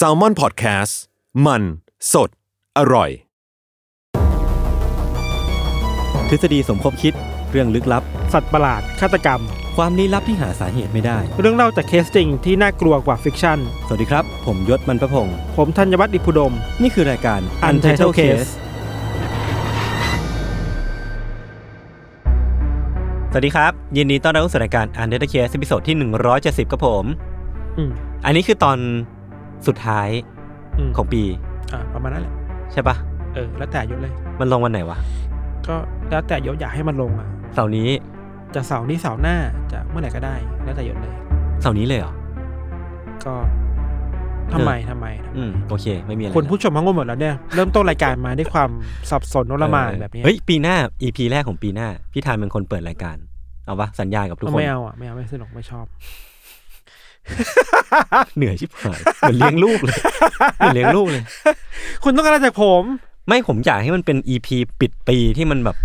S a l m o n PODCAST มัน สด อร่อย ทฤษฎีสมคบคิดเรื่องลึกลับ สัตว์ประหลาดฆาตกรรม ความลี้ลับที่หาสาเหตุไม่ได้ เรื่องเล่าจากเคสจริงที่น่ากลัวกว่า fiction สวัสดีครับ ผมยศมันประพงศ์ผมธัญวัฒน์อิพภูดม นี่คือรายการ Untitled Case สวัสดีครับ ยินดีต้อนรับเข้าสู่รายการ Untitled Case ตอนที่ 170ครับผม อืม อันนี้คือตอนสุดท้ายมของปีอ่าประมาณนั้นแหละใช่ปะเออแล้วแต่ยศเลย มันลงวันไหนวะ ก็แล้วแต่ยศอยากให้มันลงอะเสาร์นี้จะเสาร์นี้เสาร์หน้าจะเมื่อไหร่ก็ได้ แล้วแต่ยศเลย เสาร์นี้เลยเหรอ ก็ทำไมทำไมทำไมอืมโอเค ไม่มีอะไรคุณผู้ชมทั้งหมดแล้วเนี่ยเริ่มต้นรายการมาด้วยความสับสนโนละหมานเออแบบนี้เฮ้ยปีหน้า EP แรกของปีหน้าพี่ธานเป็นคนเปิดรายการเอาปะสัญญากับทุกเอาคนไม่เอาอะไม่เอาไม่สนุกไม่ชอบ เหนื่อยชิบหายเหมือนเลี้ยงลูกเลยเหมือนเลี้ยงลูกเลย คุณต้องการอะไรจากผม ไม่ผมอยากให้มันเป็น EP ปิดปีที่มันแบบ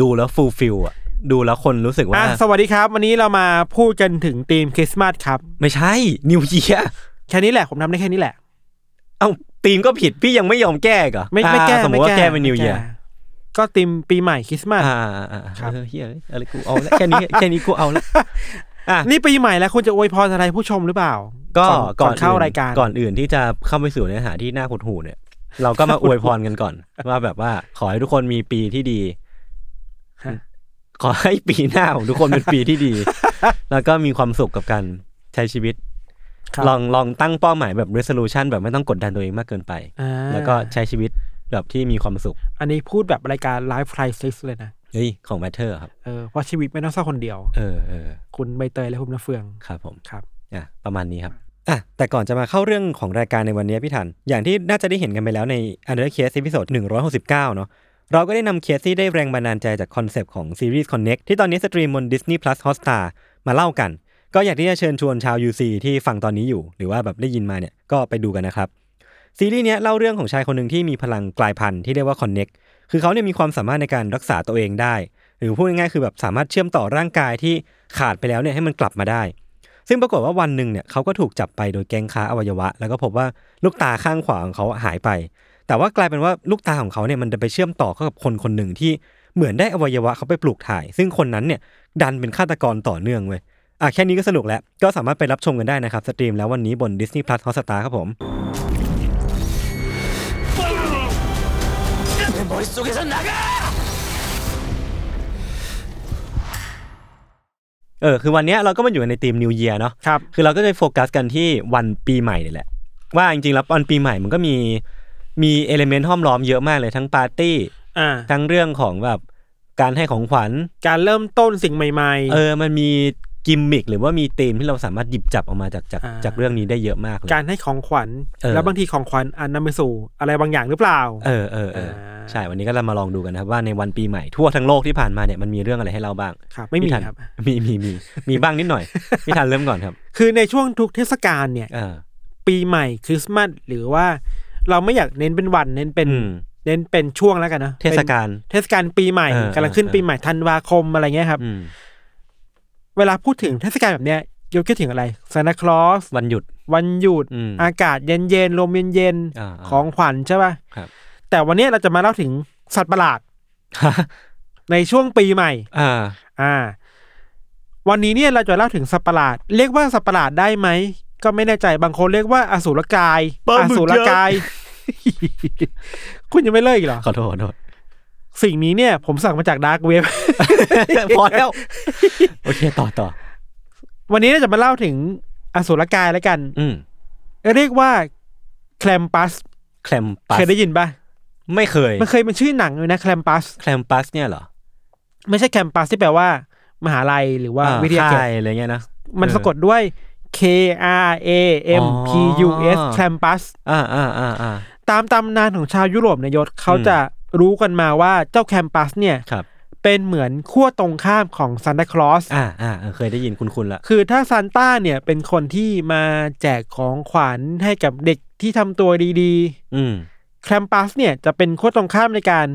ดูแล้ว fulfill อะดูแล้วคนรู้สึกว่าอะสวัสดีครับ วันนี้เรามาพูดกันถึงธีมคริสต์มาสครับ ไม่ใช่นิวเยียแค่นี้แหละผมทำได้แค่นี้แหละ เอ้าธีมก็ผิดพี่ยังไม่ยอมแก้อีก่ะไม่ไม่แก้สมมติว่าแก้เป็นนิวเยียไม่แก้ก็ธีมปีใหม่คริสต์มาสอ่าอ่าอ่าครับเออเฮียอะไรกูเอาละแค่นี้แค่นี้กูเอาละ อะ นี่ปีใหม่แล้วคุณจะอวยพรอะไรผู้ชมหรือเปล่า ก็ก่อนเข้ารายการก่อนอื่นที่จะเข้าไปสู่เนื้อหาที่น่าหดหูเนี่ย เราก็มาอวยพรกันก่อน ว่าแบบว่าขอให้ทุกคนมีปีที่ดีฮะขอให้ปีหน้าของทุกคนเป็นปีที่ดี แล้วก็มีความสุขกับการใช้ชีวิตครับลองลองตั้งเป้าหมายแบบ resolution แบบไม่ต้องกดดันตัวเองมากเกินไปอ่าแล้วก็ใช้ชีวิตแบบที่มีความสุข อันนี้พูดแบบรายการไลฟ์ไ i ซิสเลยนะเฮ้ยของ matter ครับเออเพราะชีวิตไม่ต้องเศร้าคนเดียว เออเออคุณใบเตยและคุณมะเฟืองครับผมครับอะประมาณนี้ครับอะแต่ก่อนจะมาเข้าเรื่องของรายการในวันนี้พี่ทัน อย่างที่น่าจะได้เห็นกันไปแล้วใน Untitled Case ตอน169 เนาะเราก็ได้นำเคสที่ได้แรงบันดาลใจจาก concept ของซีรีส์ Connect ที่ตอนนี้ stream บน Disney Plus Hotstar มาเล่ากัน ก็อยากที่จะเชิญชวนชาว UC ที่ฟังตอนนี้อยู่ หรือว่าแบบได้ยินมาเนี่ยก็ไปดูกันนะครับ ซีรีส์เนี้ยเล่าเรื่องของชายคนหนึ่งที่มีพลังกลายพันธุ์ที่เรียกว่า Connect คือเขาเนี่ยมีความสามารถในการรักษาตัวเองได้ หรือพูดง่ายๆคือแบบสามารถเชื่อมต่อร่างกายที่ขาดไปแล้วเนี่ยให้มันกลับมาได้ ซึ่งปรากฏว่าวันหนึ่งเนี่ยเขาก็ถูกจับไปโดยแก๊งค้าอวัยวะ แล้วก็พบว่าลูกตาข้างขวาของเขาหายไป แต่ว่ากลายเป็นว่าลูกตาของเขาเนี่ยมันไปเชื่อมต่อเข้ากับคนคนหนึ่งที่เหมือนได้อวัยวะเขาไปปลูกถ่าย ซึ่งคนนั้นเนี่ยดันเป็นฆาตกรต่อเนื่องเว้ยอะแค่นี้ก็สนุกแล้ว ก็สามารถไปรับชมกันได้นะครับ stream แล้ววันนี้บน Disney Plus Hotstar ครับผม เออคือวันเนี้ยเราก็มาอยู่ในทีม New Year เนาะครับ คือเราก็จะโฟกัสกันที่วันปีใหม่นี่แหละ ว่าจริงๆแล้ววันปีใหม่มันก็มีมีเอลิเมนต์ห้อมล้อมเยอะมากเลยทั้งปาร์ตี้ อ่า ทั้งเรื่องของแบบการให้ของขวัญ การเริ่มต้นสิ่งใหม่ๆเออ มันมี กิมมิคหรือว่ามีธีมที่เราสามารถหยิบจับออกมาจากจากอ่า จากเรื่องนี้ได้เยอะมากเลย การให้ของขวัญ เออ แล้วบางทีของขวัญอันนำไปสู่อะไรบางอย่างหรือเปล่า เออเออเอออ่า ใช่วันนี้ก็เรามาลองดูกันนะครับว่าในวันปีใหม่ทั่วทั้งโลกที่ผ่านมาเนี่ยมันมีเรื่องอะไรให้เราบ้าง ครับ ไม่มีพี่ทันครับ มีมีมีมีบ้างนิดหน่อย พี่ทันเริ่มก่อนครับ คือในช่วงทุกเทศกาลเนี่ย เออ ปีใหม่คริสต์มาสหรือว่าเราไม่อยากเน้นเป็นวันเน้นเป็นอืม เน้นเป็นช่วงแล้วกันนะเทศกาล เป็นเทศกาลปีใหม่เออกำลังขึ้นเออ ปีใหม่ธันวาคมอะไรเงี้ยครับ อืม เวลาพูดถึงเทศกาลแบบเนี้ยยกคิดถึงอะไรซานตาคลอสวันหยุด วันหยุดอืมอากาศเย็นเย็นๆลมเย็นเย็นๆอ่าของขวัญใช่ป่ะครับ แต่วันเนี้ยเราจะมาเล่าถึงสัตว์ประหลาดในช่วงปีใหม่ อ่า อ่า วันนี้เนี่ยเราจะเล่าถึงสัตว์ประหลาด เรียกว่าสัตว์ประหลาดได้ไหม ก็ไม่แน่ใจบางคนเรียกว่าอสูรกายปลาอหมึกสูรกาย คุณยังไม่เลิกอีกเหรอ ขอโทษขอโทษ สิ่งนี้เนี่ย ผมสั่งมาจาก dark web พอแล้ว โอเคต่อต่อ วันนี้เราจะมาเล่าถึงอสูรกายแล้วกัน อืมเรียกว่าแคลมปัสแคลมปัสเคยได้ยินปะไม่เคย มันเคยเป็นชื่อหนังเลยนะแคลมปัสแคลมปัสเนี่ยเหรอ ไม่ใช่แคมปัสที่แปลว่า มหาลัยหรือว่าอ่วิทยาเขตค่ายอะไรเงี้ยนะมันเออสะกดด้วย K R A M P U S อ๋อแคมปัสอ่าอ่าอ่าอ่าตามตำนานของชาวยุโรปเนยยศเขาจะ รู้กันมาว่าเจ้าแคมปัสเนี่ยครับเป็นเหมือนขั้วตรงข้ามของซานตาคลอสอ่าอ่าเออเคยได้ยินคุณคุณละคือถ้าซานต้าเนี่ยเป็นคนที่มาแจกของขวัญให้กับเด็กที่ทำตัวดีอืมๆแคมปัสเนี่ยจะเป็นขั้วตรงข้ามในการ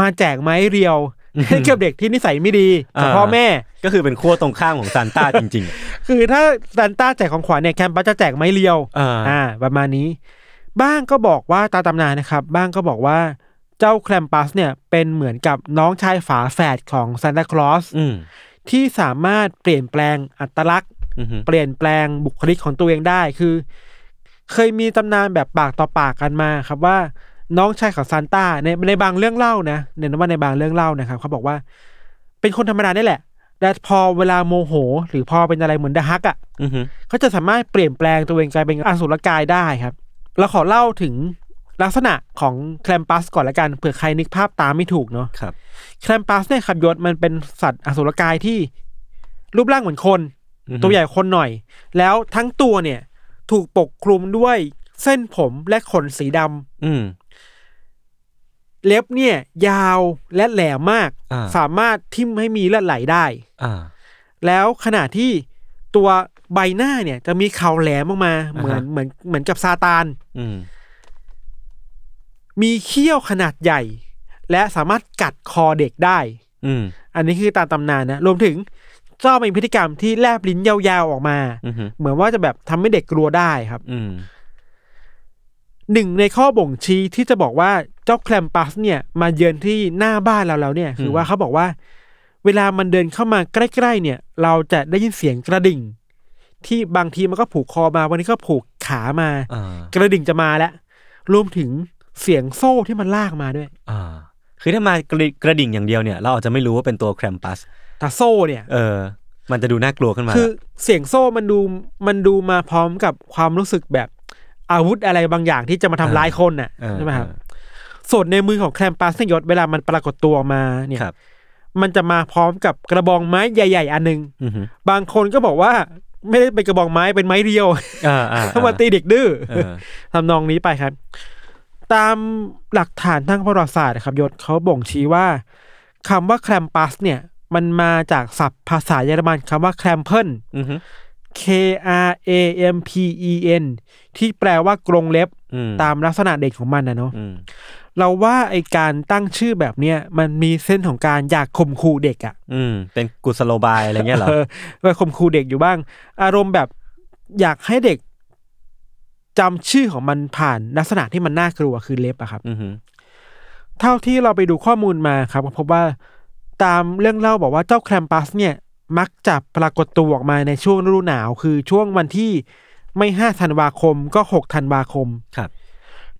มาแจกไม้เรียวอืมให้กับเด็กที่นิสัยไม่ดีกับอ่าพ่อแม่ ก็คือเป็นขั้วตรงข้ามของซานต้าจริงคือถ้าซานต้าแจกของขวัญเนี่ยแคมปัสจะแจกไม้เรียวๆอ่าประมาณนี้ บ้างก็บอกว่าตามตำนานนะครับ บ้างก็บอกว่า เจ้าแคลมปัสเนี่ยเป็นเหมือนกับน้องชายฝาแฝดของซานตาคลอสอืมที่สามารถเปลี่ยนแปลงอัตลักษณ์อืมเปลี่ยนแปลงบุคลิกของตัวเองได้คือ เคยมีตำนานแบบปากต่อปากกันมาครับว่าน้องชายของซานต้าในในบางเรื่องเล่านะเน้นว่าในบางเรื่องเล่านะครับเขาบอกว่า เป็นคนธรรมดานี่แหละแต่พอเวลาโมโห หรือพอเป็นอะไรเหมือนดะฮักอะอืมเขาจะสามารถเปลี่ยนแปลงตัวเองกลายเป็นอสุรกายได้ครับเราขอเล่าถึง ลักษณะของแคลมปัสก่อนละกันเผื่อใครนึกภาพตามไม่ถูกเนาะครับแคลมปัสเนี่ยครับยศมันเป็นสัตว์อสุรกายที่รูปร่างเหมือนคนอืมตัวใหญ่คนหน่อย แล้วทั้งตัวเนี่ย ถูกปกคลุมด้วยเส้นผมและขนสีดำอืมเล็บเนี่ย ยาวและแหลมมากอ่าสามารถทิ่มให้มีเลือดไหลได้อ่าแล้วขณะที่ตัวใบหน้าเนี่ย จะมีเขาแหลมออกมาอ่าฮะเหมือนเหมือนเหมือนกับซาตานอื มมีเขี้ยวขนาดใหญ่ และสามารถกัดคอเด็กได้ อืม อันนี้คือตามตำนานนะ รวมถึงชอบมีพฤติกรรมที่แลบลิ้นยาวๆออกมา อืมเหมือนว่าจะแบบทำให้เด็กกลัวได้ครับ อืม หนึ่งในข้อบ่งชี้ที่จะบอกว่าเจ้าแคลมปัสเนี่ยมาเยือนที่หน้าบ้านเราแล้วเนี่ย คือว่าเขาบอกว่า เวลามันเดินเข้ามาใกล้ๆเนี่ย เราจะได้ยินเสียงกระดิ่ง ที่บางทีมันก็ผูกคอมาวันนี้ก็ผูกขามา อ่ากระดิ่งจะมาแล้วรวมถึง เสียงโซ่ที่มันลากมาด้วย อ่า คือถ้ามากระกระดิ่งอย่างเดียวเนี่ย เราอาจจะไม่รู้ว่าเป็นตัวแครมปัส แต่โซ่เนี่ย เออ มันจะดูน่ากลัวขึ้นมา คือเสียงโซ่มันดูมันดูมาพร้อมกับความรู้สึกแบบอาวุธอะไรบางอย่างที่จะมาทำร้ายคนน่ะเออใช่ไหมครับเออ ส่วนในมือของแคลมปัสยศเวลามันปรากฏตัวมาเนี่ย ครับ มันจะมาพร้อมกับกระบองไม้ใหญ่ ๆ อันหนึง อืมบางคนก็บอกว่าไม่ได้เป็นกระบองไม้เป็นไม้เรียวอ่าอ่าถ้ามาตีเด็กดื้อ เออ ทำนองนี้ไปครับ ตามหลักฐานทางประวัติศาสตร์นะครับยศเขาบ่งชี้ว่าคำว่าแคลมปัสเนี่ย มันมาจากศัพท์ภาษาเยอรมันคำว่าแคลมเพิลอืม K R A M P E N ที่แปลว่ากรงเล็บอืมตามลักษณะเด็กของมันนะเนาะอืมเราว่าไอการตั้งชื่อแบบเนี้ยมันมีเส้นของการอยากข่มขู่เด็กอะอืม เป็นกุศโลบายอะไรเงี้ยเหรอเออไปข่มขู่เด็กอยู่บ้าง อารมณ์แบบอยากให้เด็ก จำชื่อของมันผ่านลักษณะที่มันน่ากลัวคือเล็บอะครับอืมเท่าที่เราไปดูข้อมูลมาครับก็พบว่าตามเรื่องเล่าบอกว่าเจ้าแคลมปัสเนี่ย มักจะปรากฏตัวออกมาในช่วงฤดูหนาว คือช่วงวันที่ไม่ห้าธันวาคมก็หกธันวาคมครับ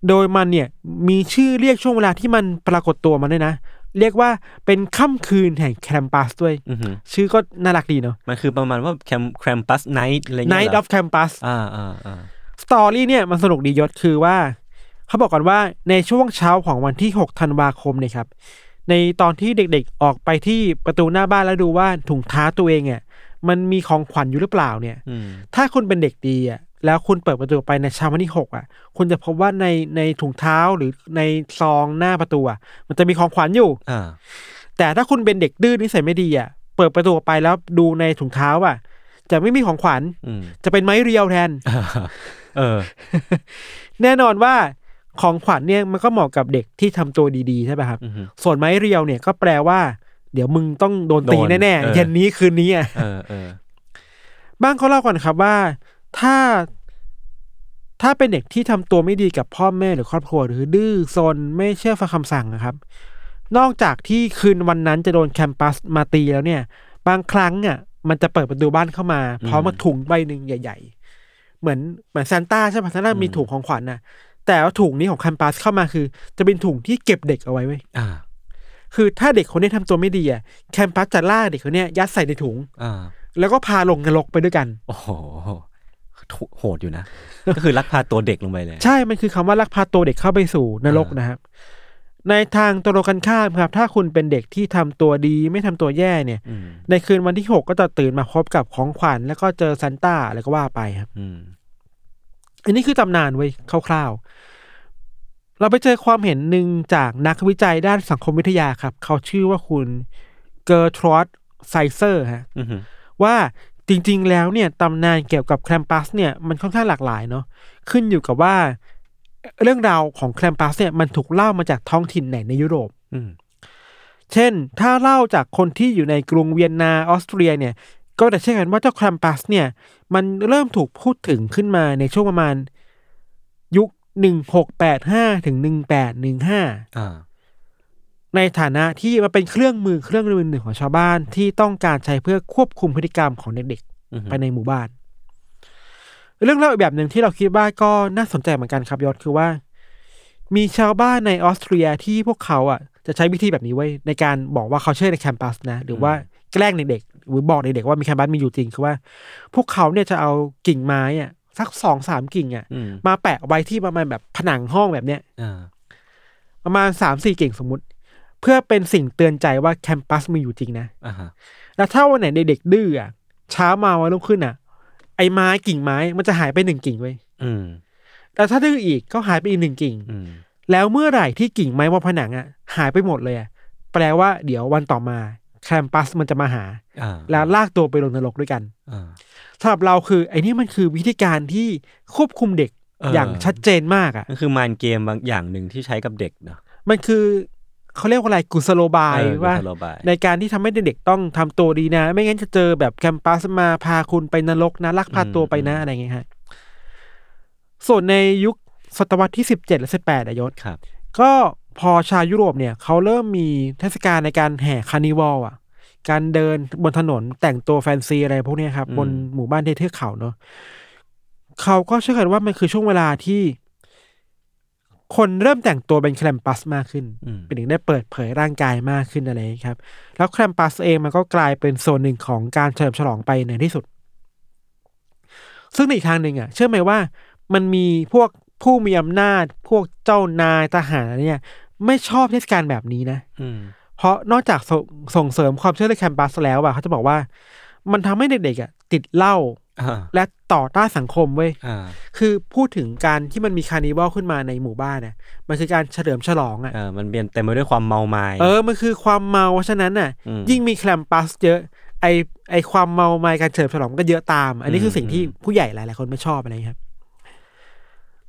โดยมันเนี่ยมีชื่อเรียกช่วงเวลาที่มันปรากฏตัวมาด้วยนะเรียกว่าเป็นค่ำคืนแห่ง Krampus ด้วยอืมชื่อก็น่ารักดีเนาะมันคือประมาณว่าแคม Krampus Night อะไรเงี้ย Night เหรอ of Krampus อ่าอ่าอ่า story เนี่ยมันสนุกดียศคือว่า เขาบอกกันว่าในช่วงเช้าของวันที่ 6 ธันวาคมเนี่ยครับ ในตอนที่เด็กๆออกไปที่ประตูหน้าบ้านแล้วดูว่าถุงเท้าตัวเองเนี่ยมันมีของขวัญอยู่หรือเปล่าเนี่ยอืมถ้าคุณเป็นเด็กดีอะแล้วคุณเปิดประตูไปในเช้าวันที่หกอะ คุณจะพบว่าในในถุงเท้าหรือในซองหน้าประตูอะ มันจะมีของขวัญอยู่อ่าแต่ถ้าคุณเป็นเด็กดื้อนิสัยไม่ดีอะ เปิดประตูออกไปแล้วดูในถุงเท้าอะ จะไม่มีของขวัญอืมจะเป็นไม้เรียวแทน เออ แน่นอนว่าของขวัญเนี่ยมันก็เหมาะกับเด็กที่ทำตัวดีๆใช่ป่ะครับอืมส่วนไม้เรียวเนี่ยก็แปลว่า เดี๋ยวมึงต้องโดนตีโดนแน่เออๆเย็นนี้คืนนี้อะเออเออบ้างเขาเล่าก่อนครับว่า ถ้า ถ้าเป็นเด็กที่ทำตัวไม่ดีกับพ่อแม่หรือครอบครัว หรือดื้อซนไม่เชื่อฟังคำสั่งนะครับ นอกจากที่คืนวันนั้นจะโดนแคมปัสมาตีแล้วเนี่ย บางครั้งอะ มันจะเปิดประตูบ้านเข้ามาพร้อมกับถุงใบหนึ่งใหญ่ เหมือนเหมือนซานต้าใช่ปะซานต้ามีถุงของขวัญน่ะแต่ว่าถุงนี้ของแคมปัสเข้ามาคือ จะเป็นถุงที่เก็บเด็กเอาไว้เว้ยอ่า คือถ้าเด็กคนนี้ทำตัวไม่ดีอะแคมปัสจะล่าเด็กคนเนี้ยยัดใส่ในถุงอ่าแล้วก็พาลงนรกไปด้วยกัน โอ้โหโหดอยู่นะ ก็คือลักพาตัวเด็กลงไปเลย ใช่ มันคือคำว่าลักพาตัวเด็กเข้าไปสู่นรกอ่านนะครับ ในทางตรงกันข้ามครับ ถ้าคุณเป็นเด็กที่ทำตัวดีไม่ทำตัวแย่เนี่ย อืมในคืนวันที่หกก็จะตื่นมาพบกับของขวัญ แล้วก็เจอซานต้าอะไรก็ว่าไปครับ อืมอันนี้คือตำนานไว้ยคร่าวๆ เราไปเจอความเห็นหนึ่งจากนักวิจัยด้านสังคมวิทยาครับ เขาชื่อว่าคุณGertraud Seiser ฮะอืมว่าจริงๆแล้วเนี่ยตำนานเกี่ยวกับ Krampus เนี่ยมันค่อนข้างหลากหลายเนาะขึ้นอยู่กับว่า เรื่องราวของ Krampus เนี่ยมันถูกเล่ามาจากท้องถิ่นไหนในยุโรป อืมเช่น ถ้าเล่าจากคนที่อยู่ในกรุงเวียนนาออสเตรียเนี่ย ก็จะเชื่อกันว่าเจ้า Krampus เนี่ย มันเริ่มถูกพูดถึงขึ้นมาในช่วงประมาณ ยุคหนึ่งหกแปดห้าถึงหนึ่งแปดหนึ่งห้าอ่าในฐานะที่มันเป็นเครื่องมือเครื่องมือหนึ่งของชาวบ้านที่ต้องการใช้เพื่อควบคุมพฤติกรรมของเด็กอืมๆไปในหมู่บ้าน เรื่องเล่าอีกแบบหนึ่งที่เราคิดว่าก็น่าสนใจเหมือนกันครับยศคือว่า มีชาวบ้านในออสเตรียที่พวกเขาอะ จะใช้วิธีแบบนี้ไว้ยในการบอกว่าเขาเชื่อในแคมปัสนะ หรือว่าแกล้งเด็กๆหรือบอกเด็กๆว่ามีแคมปัสมีอยู่จริงคือว่า พวกเขาเนี่ยจะเอากิ่งไม้อะสักสองสามกิ่งอะอืมมาแปะไว้ที่ประมาณแบบผนังห้องแบบเนี้ยอ่าประมาณสามสี่กิ่งสมมติ เพื่อเป็นสิ่งเตือนใจว่าแคมปัสมีอยู่จริงนะอ่าฮะแล้วถ้าวันไหนเด็กๆดื้ออะเช้ามาวันรุ่งขึ้นอะ ไอ้ไม้กิ่งไม้มันจะหายไปหนึ่งกิ่งไว้ยอืม แต่ถ้าดื้ออีกก็หายไปอีกหนึ่งกิ่ง อืม แล้วเมื่อไหร่ที่กิ่งไม้บนผนังอะหายไปหมดเลยอะแปลว่าเดี๋ยววันต่อมาแคมปัสมันจะมาหา อ่าแล้วลากตัวไปลงนรกด้วยกันอ่า สำหรับเราคือ ไอ้นี่มันคือวิธีการที่ควบคุมเด็กเอออ อย่างชัดเจนมากอะมันคือ mind game บางอย่างหนึ่งที่ใช้กับเด็กเนาะมันคือ เขาเรียกว่าอะไรกุศโลบายเออว่ากุศโลบายในการที่ทำให้เด็กๆต้องทำตัวดีนะ ไม่งั้นจะเจอแบบ Krampus มาพาคุณไปนรกนะลักพาตัวไปนะอะไรเงี้ยฮะส่วนในยุคศตวรรษที่สิบเจ็ดและสิบแปดยศครับ ก็พอชาวยุโรปเนี่ยเขาเริ่มมีเทศกาลในการแห่ carnival อะ การเดินบนถนนแต่งตัวแฟนซีอะไรพวกเนี้ยครับอืมบนหมู่บ้านที่เทือกเขาเนาะเขาก็เชื่อกันว่ามันคือช่วงเวลาที่ คนเริ่มแต่งตัวเป็นแคลมปัสมากขึ้นอืมเป็นถึงได้เปิดเผยร่างกายมากขึ้นอะไรอย่างนี้ครับ แล้วแคมปัสเองมันก็กลายเป็นโซนหนึ่งของการเฉลิมฉลองไปในที่สุด ซึ่งในอีกทางหนึ่งอะ เชื่อไหมว่ามันมีพวกผู้มีอำนาจ พวกเจ้านายทหารอะไรเนี่ย ไม่ชอบเทศกาลแบบนี้นะอืมเพราะนอกจากสส่งเสริมความเชื่อในแคมปัสแล้วอะเขาจะบอกว่า มันทำให้เด็กๆอะติดเหล้าอ่า และต่อต้านสังคมเว้ยอ่าคือพูดถึงการที่มันมีคาร์นิวัลขึ้นมาในหมู่บ้านน่ะมันคือการเฉลิมฉลองอะเออมันเปลี่ยนเต็มไปด้วยความเมาไม้เออมันคือความเมาฉะนั้นน่ะอืมยิ่งมีแคลมปัสเยอะไอไอความเมาไมาการเฉลิมฉลองมันก็เยอะตาม อันนี้คือสิ่งที่อืมผู้ใหญ่หลายๆคนไม่ชอบอะไรอย่างเงี้ยครับ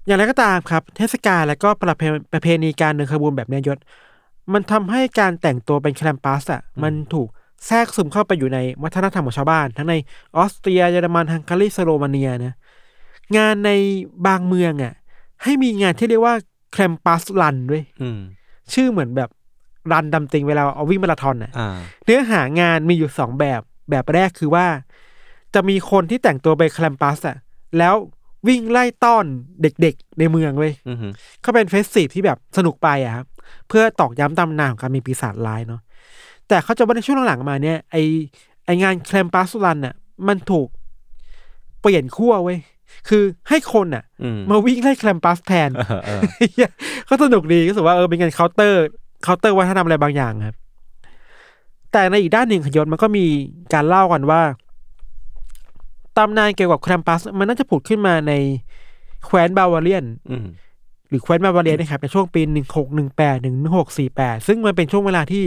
อย่างไรก็ตามครับ เทศกาลและก็ประเพประเพณีการเดินขบวนแบบเนี้ยยศ มันทำให้การแต่งตัวเป็นแคลมปัสอะมันถูก แทรกซึมเข้าไปอยู่ในวัฒนธรรมของชาวบ้าน ทั้งในออสเตรียเยอรมันฮังการีสโลมาเนียนะงานในบางเมืองอะ ให้มีงานที่เรียกว่าแคลมปัสรันด้วยอืมชื่อเหมือนแบบรันดำติงเวลาเอาวิ่งมาราธอนอะอ่าเนื้อหางานมีอยู่สองแบบแบบแรกคือว่า จะมีคนที่แต่งตัวไปนแคลมปัสอะแล้ววิ่งไล่ต้อนเด็กๆ ในเมืองเว้ยอืมก็เป็น festive ที่แบบสนุกไปอะครับเพื่อตอกย้ำตำนานของการมีปีศาจร้ายเนาะ แต่เขาจะว่าในช่วงหลังๆมาเนี่ยไอไองาน Krampus run อะ มันถูกเปลี่ยนขั้วเว้ยคือให้คนอะอืมมาวิ่งไล่ Krampus แทนเออเออเหี้ยก็สนุกดีก็รู้สึกว่าเออเป็นการ counter counter วัฒนธรรมอะไรบางอย่างครับ แต่ในอีกด้านหนึ่งขยศมันก็มีการเล่ากันว่าตำนานเกี่ยวกับแคมปัส มันน่าจะผุดขึ้นมาในแคว้นบาวาเรียนอืมหรือแคว้นบาวาเรียนนะครับในช่วงปีหนึ่งหกหนึ่งแปดหนึ่งหกสี่แปดซึ่งมันเป็นช่วงเวลาที่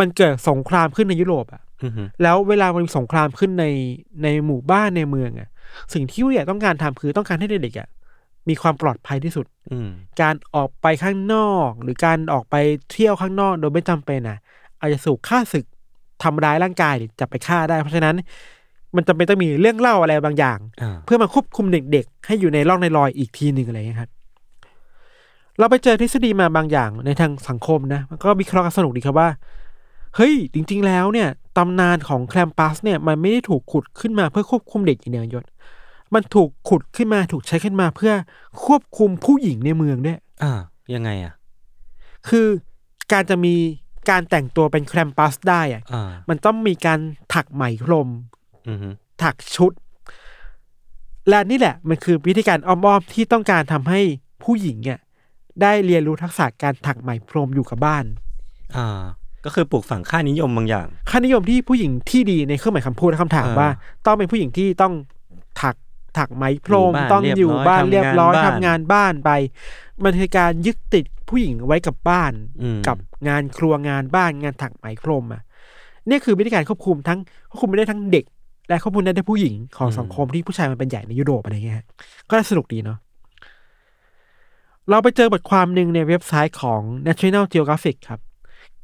มันเกิดสงครามขึ้นในยุโรปอะอืมแล้วเวลามันมีสงครามขึ้นในในหมู่บ้านในเมืองอะสิ่งที่ผู้ใหญ่ต้องการทำคือต้องการให้เด็กๆอะมีความปลอดภัยที่สุดอืมการออกไปข้างนอก หรือการออกไปเที่ยวข้างนอกโดยไม่จำเป็นอะอาจจะสู่ฆ่าศึกทำร้ายร่างกายหรือจับไปฆ่าได้ เพราะฉะนั้น มันจำเป็นต้องมีเรื่องเล่าอะไรบางอย่างอ่าเพื่อมาควบคุมเด็กๆ ให้อยู่ในร่องในรอยอีกทีหนึ่งอะไรอย่างเงี้ยครับ เราไปเจอทฤษฎีมาบางอย่างในทางสังคมนะมันก็วิเคราะห์กันสนุกดีครับว่า เฮ้ย จริง ๆ แล้วเนี่ยตำนานของแคลมปัสเนี่ยมันไม่ได้ถูกขุดขึ้นมาเพื่อควบคุมเด็กอย่างเดียวยศ มันถูกขุดขึ้นมาถูกใช้ขึ้นมาเพื่อควบคุมผู้หญิงในเมืองด้วย อ่า ยังไงอะ คือการจะมีการแต่งตัวเป็นแครมปัสได้อะอ่า มันต้องมีการถักไหมพรม อือฮึถักชุด และนี่แหละ มันคือวิธีการอ้อมๆที่ต้องการทำให้ผู้หญิงอะได้เรียนรู้ทักษะการถักไหมพรมอยู่กับบ้าน อ่า ก็คือปลูกฝังค่านิยมบางอย่าง ค่านิยมที่ผู้หญิงที่ดีในเครื่องหมายคำพูดและคำถามอ่าว่า ต้องเป็นผู้หญิงที่ต้องถักถักไหมพรมอยู่บ้านต้องอยู่บ้านเรีเรียยบบร้ร้ออยยทำทำงานบ้านไป มันคือการยึดติดผู้หญิงไว้กับบ้านอืมกับงานครัวงานบ้านงานถักไหมพรมอะเนี่ยคือวิธีการควบคุมทั้งควบคุมไม่ได้ทั้งเด็ก และควบคุมได้ทั้งผู้หญิงของสังคมที่ผู้ชายมันเป็นใหญ่ในยุโรปอะไรเงี้ยฮะก็น่าสนุกดีเนาะเราไปเจอบทความหนึ่งในเว็บไซต์ของ National Geographic ครับ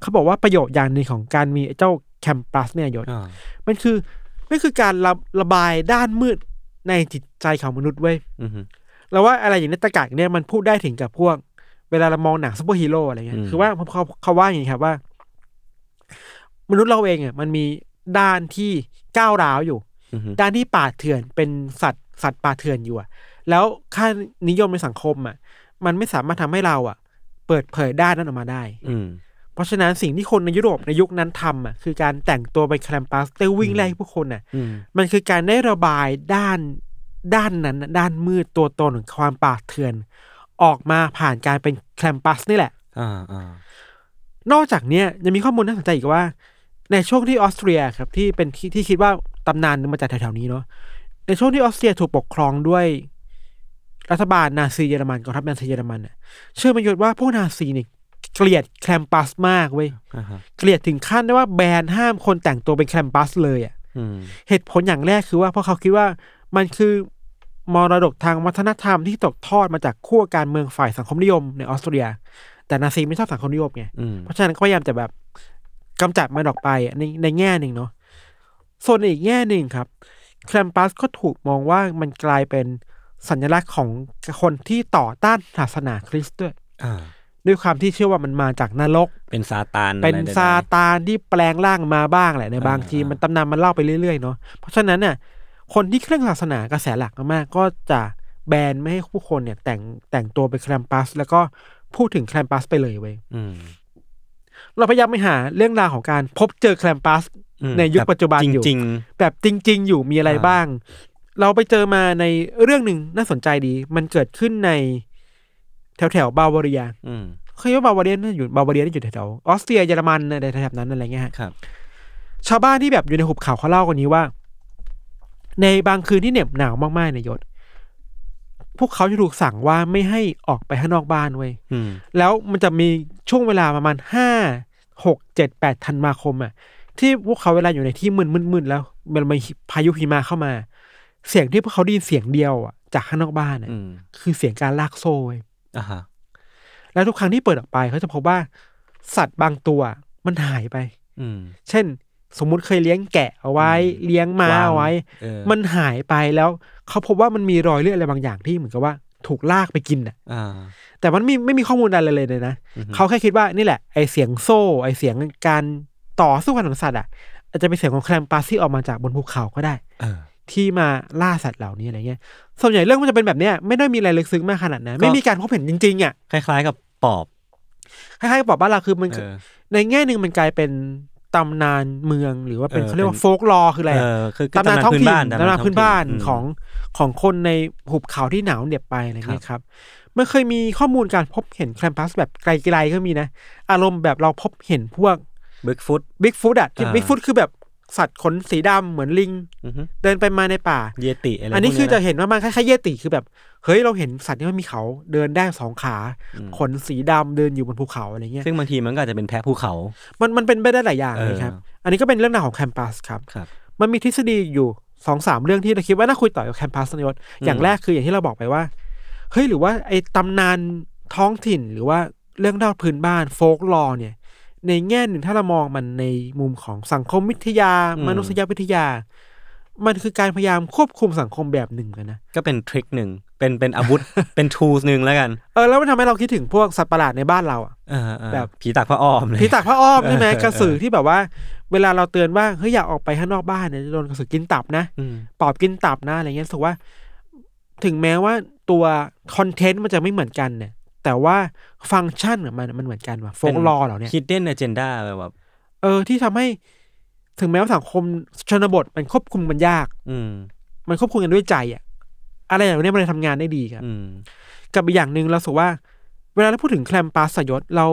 เขาบอกว่าประโยชน์อย่างหนึ่งของการมีไอ้เจ้าKrampus เนี่ยยศอ่ามันคือมันคือการระระบายด้านมืดในจิตใจของมนุษย์เว้ยอือฮึเราว่าอะไรอย่างนี้ตรรกะเนี่ยมันพูดได้ถึงกับพวก เวลาเรามองหนังซูเปอร์ฮีโร่อะไรเงี้ยอืมคือว่าเขาเขาว่าอย่างนี้ครับว่า มนุษย์เราเองอะมันมีด้านที่ก้าวร้าวอยู่อือฮึด้านที่ป่าเถื่อนเป็นสัตว์สัตว์ป่าเถื่อนอยู่อะ แล้วค่านิยมในสังคมอะ มันไม่สามารถทำให้เราอะ เปิดเผยด้านนั้นออกมาได้ อืม เพราะฉะนั้นสิ่งที่คนในยุโรปในยุคนั้นทำอะคือการแต่งตัวเป็นแคลมปัสเต้วิ่งไล่ผู้คนอะอืมมันคือการได้ระบายด้านด้านนั้นน่ะด้านมืดตัวตนของความป่าเถื่อน ออกมาผ่านการเป็นแคลมปัสนี่แหละอ่าอ่านอกจากเนี้ยยังมีข้อมูลน่าสนใจอีกว่า ในช่วงที่ออสเตรียครับที่เป็นที่ที่คิดว่าตำนานมาจากแถวๆนี้เนาะในช่วงที่ออสเตรียถูกปกครองด้วยรัฐบาลนาซีเยอรมันกองทัพนาซีเยอรมันน่ะเชื่อมันยศว่าพวกนาซีเนี่ย เกลียดแคลมปัสมากเว้ยอ่าฮะเกลียดถึงขั้นได้ว่าแบนห้ามคนแต่งตัวเป็นแคลมปัสเลยอะอืมเหตุผลอย่างแรกคือว่าเพราะเขาคิดว่ามันคือมรดกทางวัฒนธรรมที่ตกทอดมาจากขั้วการเมืองฝ่ายสังคมนิยมในออสเตรีย แต่นาซีไม่ชอบสังคมนิยมไงอืมเพราะฉะนั้นก็พยายามจะแบบกำจัดมันออกไปในในแง่หนึ่งเนาะส่วนในอีกแง่หนึ่งครับแคลมปัสก็ถูกมองว่ามันกลายเป็นสัญลักษณ์ของคนที่ต่อต้านศาสนาคริสต์ด้วยอ่า ด้วยความที่เชื่อว่ามันมาจากนรก เป็นซาตานเป็นอะไรใดๆซาตานที่แปลงร่างมาบ้างแหละในอ่าบางทีอ่ามัมันตำนานมันเล่าไปเรื่อยๆเนาะเพราะฉะนั้นเนี่ยคนที่เคร่งศาสนากระแสหลักมากๆก็จะแบนไม่ให้ผู้คนเนี่ยแต่งแต่งตัวเป็นแคลมปัส แล้วก็พูดถึงแคลมปัสไปเลยเว้ยอืมเราพยายามไปหาเรื่องราวของการพบเจอแคลมปัสอืมในยุคแบบปัจจุบันอยู่จริงแบบจริง ๆ อยู่มีอะไรอ่าบ้าง เราไปเจอมาในเรื่องหนึ่งน่าสนใจดี มันเกิดขึ้นใน แถวแถวๆบาวาเรียๆอืมเคยว่าบาวาเรียน่าอยู่บาวาเรียน่าอยู่แถวๆออสเตรียเยอรมันในแถบๆนั้นอะไรเงี้ยฮะครับ ชาวบ้านที่แบบอยู่ในหุบเขาเขาเล่ากันนี้ว่า ในบางคืนที่เหน็บหนาวมากๆในยยศพวกเขาจะถูกสั่งว่าไม่ให้ออกไปข้างนอกบ้านเว้ยอืมแล้วมันจะมีช่วงเวลาประมาณห้าหกเจ็ดแปดธันวาคมอะ ที่พวกเขาเวลาอยู่ในที่มึนมึนๆแล้ว มันมีพายุหิมะเข้ามา เสียงที่พวกเขาได้ยินเสียงเดียวอะจากข้างนอกบ้านอะอืมคือเสียงการลากโซ่เว้ย อ่าฮะแล้วทุกครั้งที่เปิดออกไปเขาจะพบว่าสัตว์บางตัวมันหายไป อืม เช่น สมมุติเคยเลี้ยงแกะเอาไว้อืมเลี้ยงม้ากวางเอาไว้ เออ มันหายไปแล้วเขาพบว่ามันมีรอยเลือดอะไรบางอย่างที่เหมือนกับว่าถูกลากไปกินอะ อ่า แต่มันไม่ไม่มีข้อมูลอะไรเลยเลยนะอือฮึ เขาแค่คิดว่านี่แหละไอเสียงโซ่ ไอเสียงการต่อสู้กันของสัตว์อะอาจจะเป็นเสียงของแคลมปัสที่ออกมาจากบนภูเขาก็ได้ เออ ที่มาล่าสัตว์เหล่านี้อะไรเงี้ย ส่วนใหญ่เรื่องมันจะเป็นแบบเนี้ยไม่ได้มีอะไรลึกซึ้งมากขนาดนั้นก็ไม่มีการพบเห็นจริงๆอะคล้าย ๆ กับปอบ คล้ายๆกับบอกบ้านเราคือมันเออในแง่หนึ่งมันกลายเป็นตำนานเมืองหรือว่าเป็นเออเขาเรียกว่าเป็นโฟกลอคืออะไรเออะอคือตำนานท้องถิ่นตำตำนานพื้นบ้านมของของคนในหุบเขาที่หนาวเหน็บไปอะไรเงี้ยครับมันเคยมีข้อมูลการพบเห็นแคลมปัสแบบไกลๆก็มีนะ อารมณ์แบบเราพบเห็นพวกบิ๊กฟุตบิ๊กฟุตอะที่อ่าบิ๊กฟุตคือแบบ สัตว์ขนสีดำเหมือนลิง เดินไปมาในป่า เยติอะไรอันนี้พวกคือจะนเห็นว่ามันคล้ายๆเยติคือแบบ เฮ้ยเราเห็นสัตว์ที่มันมีเขาเดินได้สองขาอืมขนสีดำเดินอยู่บนภูเขาอะไรเงี้ย ซึ่งบางทีมันก็อาจจะเป็นแพะภูเขา มันมันเป็นไปได้หลายอย่างเออเลยครับ อันนี้ก็เป็นเรื่องราวของแคมปัสครับครับ มันมีทฤษฎีอยู่สองสามเรื่องที่เราคิดว่าน่าคุยต่อกับแคมปัสนยศอย่างแรกคืออย่างที่เราบอกไปว่า เฮ้ยหรือว่าไอ้ตำนานท้องถิ่นหรือว่าเรื่องเล่าพื้นบ้านโฟกลอเนี่ย ในแง่หนึ่งถ้าเรามองมันในมุมของสังคมวิทยา อืม มนุษยวิทยา มันคือการพยายามควบคุมสังคมแบบหนึ่งกันนะ ก็เป็นทริคหนึ่งเป็นเป็นอาวุธ เป็นทูสหนึ่งแล้วกันเออแล้วมันทำให้เราคิดถึงพวกสัตว์ประหลาดในบ้านเราอะ เออเออแบบ ผีตากพระอ้อมเลยผีตากพระอ้อมใช่ไหมเออเออกระสือที่แบบว่า เวลาเราเตือนว่าเฮ้ยอยากออกไปข้างนอกบ้านเนี่ยจะโดนกระสือกินตับนะ อืมปอบกินตับนะอะไรเงี้ยรู้สึกว่า ถึงแม้ว่าตัวคอนเทนต์มันจะไม่เหมือนกันเนี่ย แต่ว่าฟังก์ชันของมันมันเหมือนกันว่ะโฟกลอเหล่าเนี้ยคิดเด่นอเจนดาแบบเออที่ทำให้ถึงแม้ว่าสังคมชนบทมันควบคุมมันยาก อืม มันควบคุมกันด้วยใจอะอะไรอย่างนี้มันเลยทำงานได้ดีครับอืมกับอีกอย่างหนึ่งเราสึกว่า เวลาเราพูดถึงแคลมปัสสยศเรา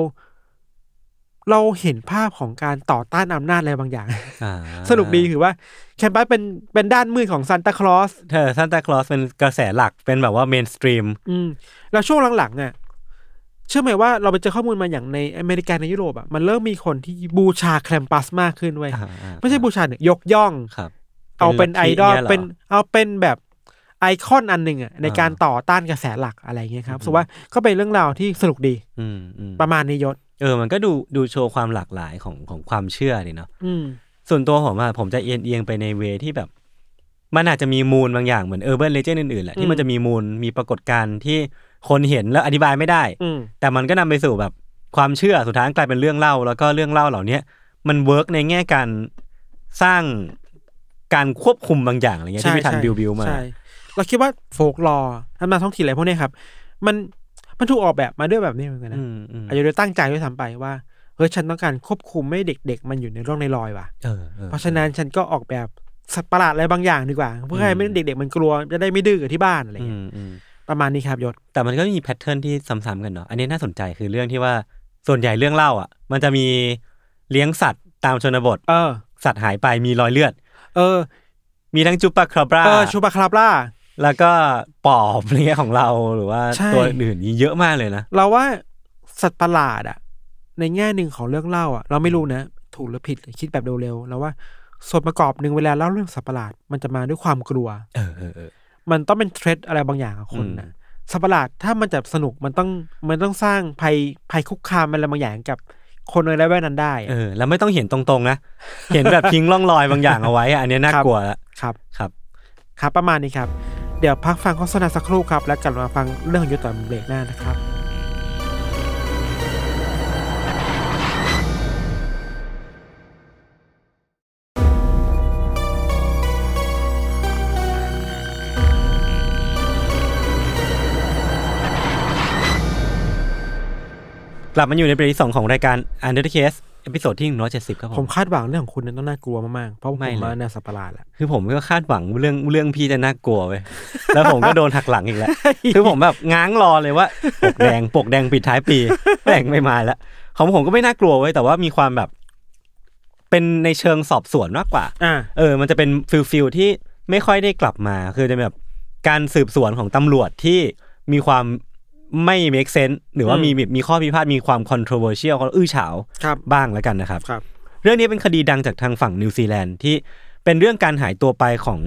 เราเห็นภาพของการต่อต้านอำนาจอะไรบางอย่างอ่าสนุกดีคือว่าแคมปัสเป็นเป็นด้านมืดของซานตาคลอสเธอซานตาคลอสเป็นกระแสหลักเป็นแบบว่าเมนสตรีม อืมแล้วช่วงหลังๆอะ เชื่อไหมว่าเราไปเจอข้อมูลมาอย่างในอเมริกาในยุโรปอะมันเริ่มมีคนที่บูชาแคลมปัสมากขึ้นเว้ยไม่ใช่บูชาเนี่ยยกย่องครับเอาเป็นไอดอลลัทธิยหรเป็นเอาเป็นแบบไอคอนอันหนึ่งอะในการต่อต้านกระแสหลักอะไรเงี้ยครับรู้สึกว่าก็เป็นเรื่องราวที่สนุกดี อืมอืมประมาณนี้ยศเออ มันก็ดูดูโชว์ความหลากหลายของของความเชื่อดีเนาะอืมส่วนตัวผมอะผมจะเอียงเอียงไปใน way ที่แบบ มันอาจจะมีมูลบางอย่างเหมือน urban legend อื่นๆแหละอืที่มมันจะมีมูลมีปรากฏการณ์ที่ คนเห็นแล้วอธิบายไม่ได้อืมแต่มันก็นำไปสู่แบบความเชื่อสุดท้ายกลายเป็นเรื่องเล่า แล้วก็เรื่องเล่าเหล่าเนี้ยมัน work ในแง่การสร้างการควบคุมบางอย่างอะไรเงี้ยที่พี่ทันบิวบิวมาใช่เราคิดว่าโฟกลออำนาจท้องถิ่นอะไรพวกเนี้ยครับ มันมันถูกออกแบบมาด้วยแบบนี้เหมือนกันนะอืมอืมอาจจะโดยตั้งใจด้วยซ้ำไปว่าเฮ้ยฉันต้องการควบคุมไม่ให้เด็ก ๆ มันอยู่ในร่องในรอยว่ะเออออเพราะฉะนั้นฉันก็ออกแบบสัตว์ประหลาดอะไรบางอย่างดีกว่า เพื่อให้ไม่เด็กๆมันกลัวจะได้ไม่ดื้อกับที่บ้านอะไรอืเงี้ยมอืม ประมาณนี้ครับยศแต่มันก็มีแพทเทิร์นที่ซ้ำๆกันเนาะอันนี้น่าสนใจคือเรื่องที่ว่าส่วนใหญ่เรื่องเล่าอะ มันจะมีเลี้ยงสัตว์ตามชนบท เออ สัตว์หายไปมีรอยเลือด เออ มีทั้งจุปปาคราบราเออชูบาคาราบล่าแล้วก็ปอบอะไรเงี้ยของเราหรือว่าใช่ตัวอื่นนี่เยอะมากเลยนะเราว่าสัตว์ประหลาดอะในแง่หนึ่งของเรื่องเล่าอะเราไม่รู้นะถูกหรือผิดคิดแบบเร็วๆแล้วว่าส่วนประกอบหนึ่งเวลาเล่าเรื่องสัตว์ประหลาดมันจะมาด้วยความกลัว เออเออเออ มันต้องเป็นเทรดอะไรบางอย่างกับคนอืมนะสัตว์ประหลาดถ้ามันจะสนุกมันต้องมันต้องสร้างภัยภัยคุกคามอะไรบางอย่างกับคนในระแวกนั้นได้อะเออแล้วไม่ต้องเห็นตรงๆนะ เห็นแบบทิ้งร่องรอยบางอย่างเอาไว้อะอันเนี้ยน่ากลัวละครับครับ ครับประมาณนี้ครับ เดี๋ยวพักฟังโฆษณาสักครู่ครับ แล้วกลับมาฟังเรื่องของยุทธตอนเบรกหน้านะครับ กลับมาอยู่ในเบรกที่สองของรายการ Untitled Case episode ที่หนึ่งร้อยเจ็ดสิบครับผผมมคาดหวังเรื่องของคุณนั้นต้องน่ากลัวมากๆเพราะผมไม่เลยมาแนวสัตว์ประหลาดแหละคือผมก็คาดหวังเรื่องเรื่องพี่จะน่ากลัวเว้ยแล้วผมก็โดนหักหลังอีกแล้วคือผมแบบง้างรอเลยว่าปกแดงปกแดงปิดท้ายปีแม่งไม่มาแล้วของผมก็ไม่น่ากลัวเว้ยแต่ว่ามีความแบบ เป็นในเชิงสอบสวนมากกว่าอ่าเออ มันจะเป็น feel feel ที่ไม่ค่อยได้กลับมา คือจะแบบการสืบสวนของตำรวจที่มีความ ไม่ make sense หรือว่าอืมมีมีข้อพิพาทมีความ controversial เขาอื้อฉาวครับบ้างแล้วกันนะครับครับเรื่องนี้เป็นคดีดังจากทางฝั่งนิวซีแลนด์ที่เป็นเรื่องการหายตัวไปของ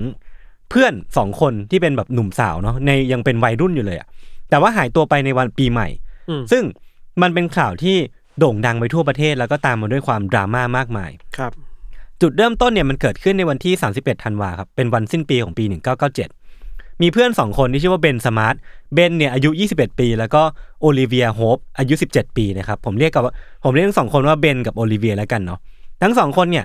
เพื่อนสองคนที่เป็นแบบหนุ่มสาวเนาะในยังเป็นวัยรุ่นอยู่เลยอะแต่ว่าหายตัวไปในวันปีใหม่อืมซึ่งมันเป็นข่าวที่โด่งดังไปทั่วประเทศแล้วก็ตามมาด้วยความดราม่ามากมายครับ จุดเริ่มต้นเนี่ยมันเกิดขึ้นในวันที่ 31 ธันวาครับเป็นวันสิ้นปีของปี 1997 มีเพื่อนสองคนที่ชื่อว่า Ben Smart เบนเนี่ยอายุ 21 ปี แล้วก็ Olivia Hope อายุ 17 ปีนะครับผมเรียกกับผมเรียกทั้งสองคนว่าเบนกับโอลิเวียแล้วกันเนาะทั้งสองคนเนี่ย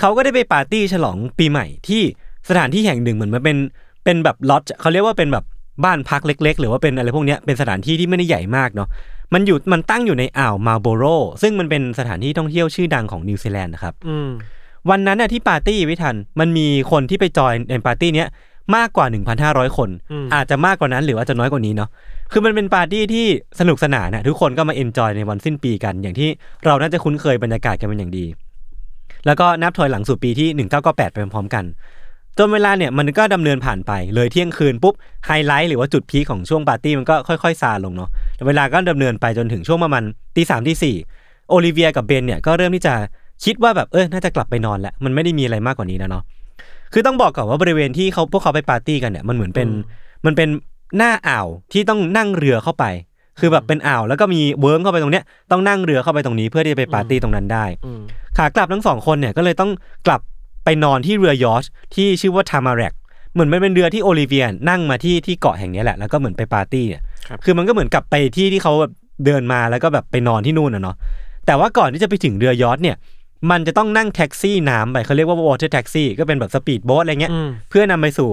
เขาก็ได้ไปปาร์ตี้ฉลองปีใหม่ที่สถานที่แห่งหนึ่งเหมือนมันเป็นเป็นแบบ lodge เขาเรียกว่าเป็นแบบบ้านพักเล็ก ๆ หรือว่าเป็นอะไรพวกเนี้ยเป็นสถานที่ที่ไม่ได้ใหญ่มากเนาะมันอยู่มันตั้งอยู่ในอ่าว Marlborough ซึ่งมันเป็นสถานที่ท่องเที่ยวชื่อดังของนิวซีแลนด์นะครับอืมวันนั้นน่ะที่ปาร์ตี้วิทันมันมีคนที่ไปจอยในปาร์ตี้เนี้ย มากกว่า 1,500 คน อืม อาจจะมากกว่านั้นหรือว่าจะน้อยกว่านี้เนาะคือมันเป็นปาร์ตี้ที่สนุกสนานนะทุกคนก็มา enjoy ในวันสิ้นปีกัน อย่างที่เราน่าจะคุ้นเคยบรรยากาศกันเป็นอย่างดี แล้วก็นับถอยหลังสู่ปีที่ 1998ไปพร้อมๆกัน จนเวลาเนี่ยมันก็ดำเนินผ่านไปเลยเที่ยงคืนปุ๊บไฮไลท์หรือว่าจุด peak ของช่วงปาร์ตี้มันก็ค่อยๆซาลงเนาะแล้วเวลาก็ดำเนินไปจนถึงช่วงประมาณตีสามตีสี่โอลิเวียกับเบนเนี่ยก็เริ่มที่จะคิดว่าแบบเออน่าจะกลับไปนอนแล้วมันไม่ได้มีอะไรมากกว่านี้นะเนาะ คือต้องบอกก่อนว่าบริเวณที่เขาพวกเขาไปปาร์ตี้กันเนี่ยมันเหมือนเป็นมันเป็นหน้าอ่าวที่ต้องนั่งเรือเข้าไป คือแบบเป็นอ่าวแล้วก็มีเวิ้งเข้าไปตรงเนี้ยต้องนั่งเรือเข้าไปตรงนี้เพื่อที่จะไปปาร์ตี้ตรงนั้นได้อืมขากลับทั้งสองคนเนี่ยก็เลยต้องกลับไปนอนที่เรือยอชท์ที่ชื่อว่า Tamarack เหมือนมันเป็นเรือที่โอลิเวียนั่งมาที่ที่เกาะแห่งเนี้ยแหละแล้วก็เหมือนไปปาร์ตี้เนี่ยครับคือมันก็เหมือนกลับไปที่ที่เขาแบบเดินมาแล้วก็แบบไปนอนที่นู่นนะเนาะแต่ว่าก่อนที่จะไปถึงเรือยอชท์เนี่ย มันจะต้องนั่งแท็กซี่น้ำไปเขาเรียกว่า water taxi ก็เป็นแบบสปีดโบ๊ทอะไรเงี้ยอืมเพื่อนำไปสู่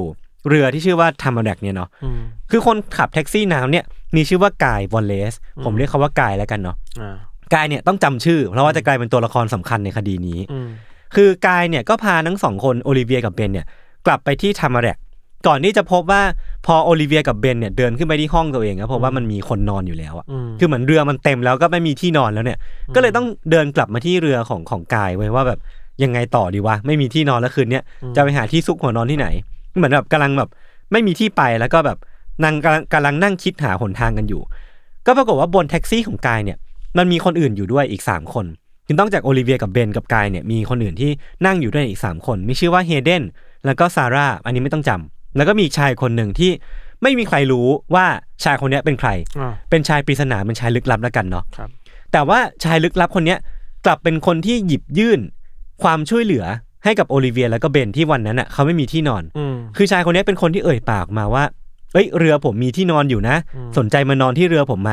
เรือที่ชื่อว่า Tamarack เนี่ยเนาะอืมคือคนขับแท็กซี่น้ำเนี่ยมีชื่อว่ากายวอลเลสผมเรียกเขาว่ากายแล้วกันเนาะอ่ากายเนี่ยต้องจำชื่อ เพราะว่าจะกลายเป็นตัวละครสำคัญในคดีนี้อืมคือกายเนี่ยก็พาทั้งสองคนโอลิเวียกับเบนเนี่ยกลับไปที่ทามาแรก ก่อนที่จะพบว่าพอโอลิเวียกับเบนเนี่ยเดินขึ้นไปที่ห้องตัวเองก็พบว่ามันมีคนนอนอยู่แล้วอะอืมคือเหมือนเรือมันเต็มแล้วก็ไม่มีที่นอนแล้วเนี่ย ก็เลยต้องเดินกลับมาที่เรือของของกายไว้ว่าแบบยังไงต่อดีวะไม่มีที่นอนแล้วคืนเนี้ยจะไปหาที่ซุกหัวนอนที่ไหน เหมือนแบบกำลังแบบไม่มีที่ไปแล้วก็แบบนั่งกำลังกำลังนั่งคิดหาหนทางกันอยู่ ก็ปรากฏว่าบนแท็กซี่ของกายเนี่ย มันมีคนอื่นอยู่ด้วยอีก 3 คนคือนอกจากโอลิเวียกับเบนกับกายเนี่ยมีคนอื่นที่นั่งอยู่ด้วยอีก 3 คน มีชื่อว่าเฮเดนแล้วก็ซาร่าอันนี้ไม่ต้องจำ แล้วก็มีอีกชายคนหนึ่งที่ไม่มีใครรู้ว่าชายคนเนี้ยเป็นใคร อ่า เป็นชายปริศนาเป็นชายลึกลับแล้วกันเนาะครับ แต่ว่าชายลึกลับคนเนี้ยกลับเป็นคนที่หยิบยื่น ความช่วยเหลือให้กับโอลิเวียแล้วก็เบนที่วันนั้นอะเขาไม่มีที่นอน อืม คือชายคนเนี้ยเป็นคนที่เอ่ยปากมาว่า เอ้ยเรือผมมีที่นอนอยู่นะอืมสนใจมานอนที่เรือผมไหม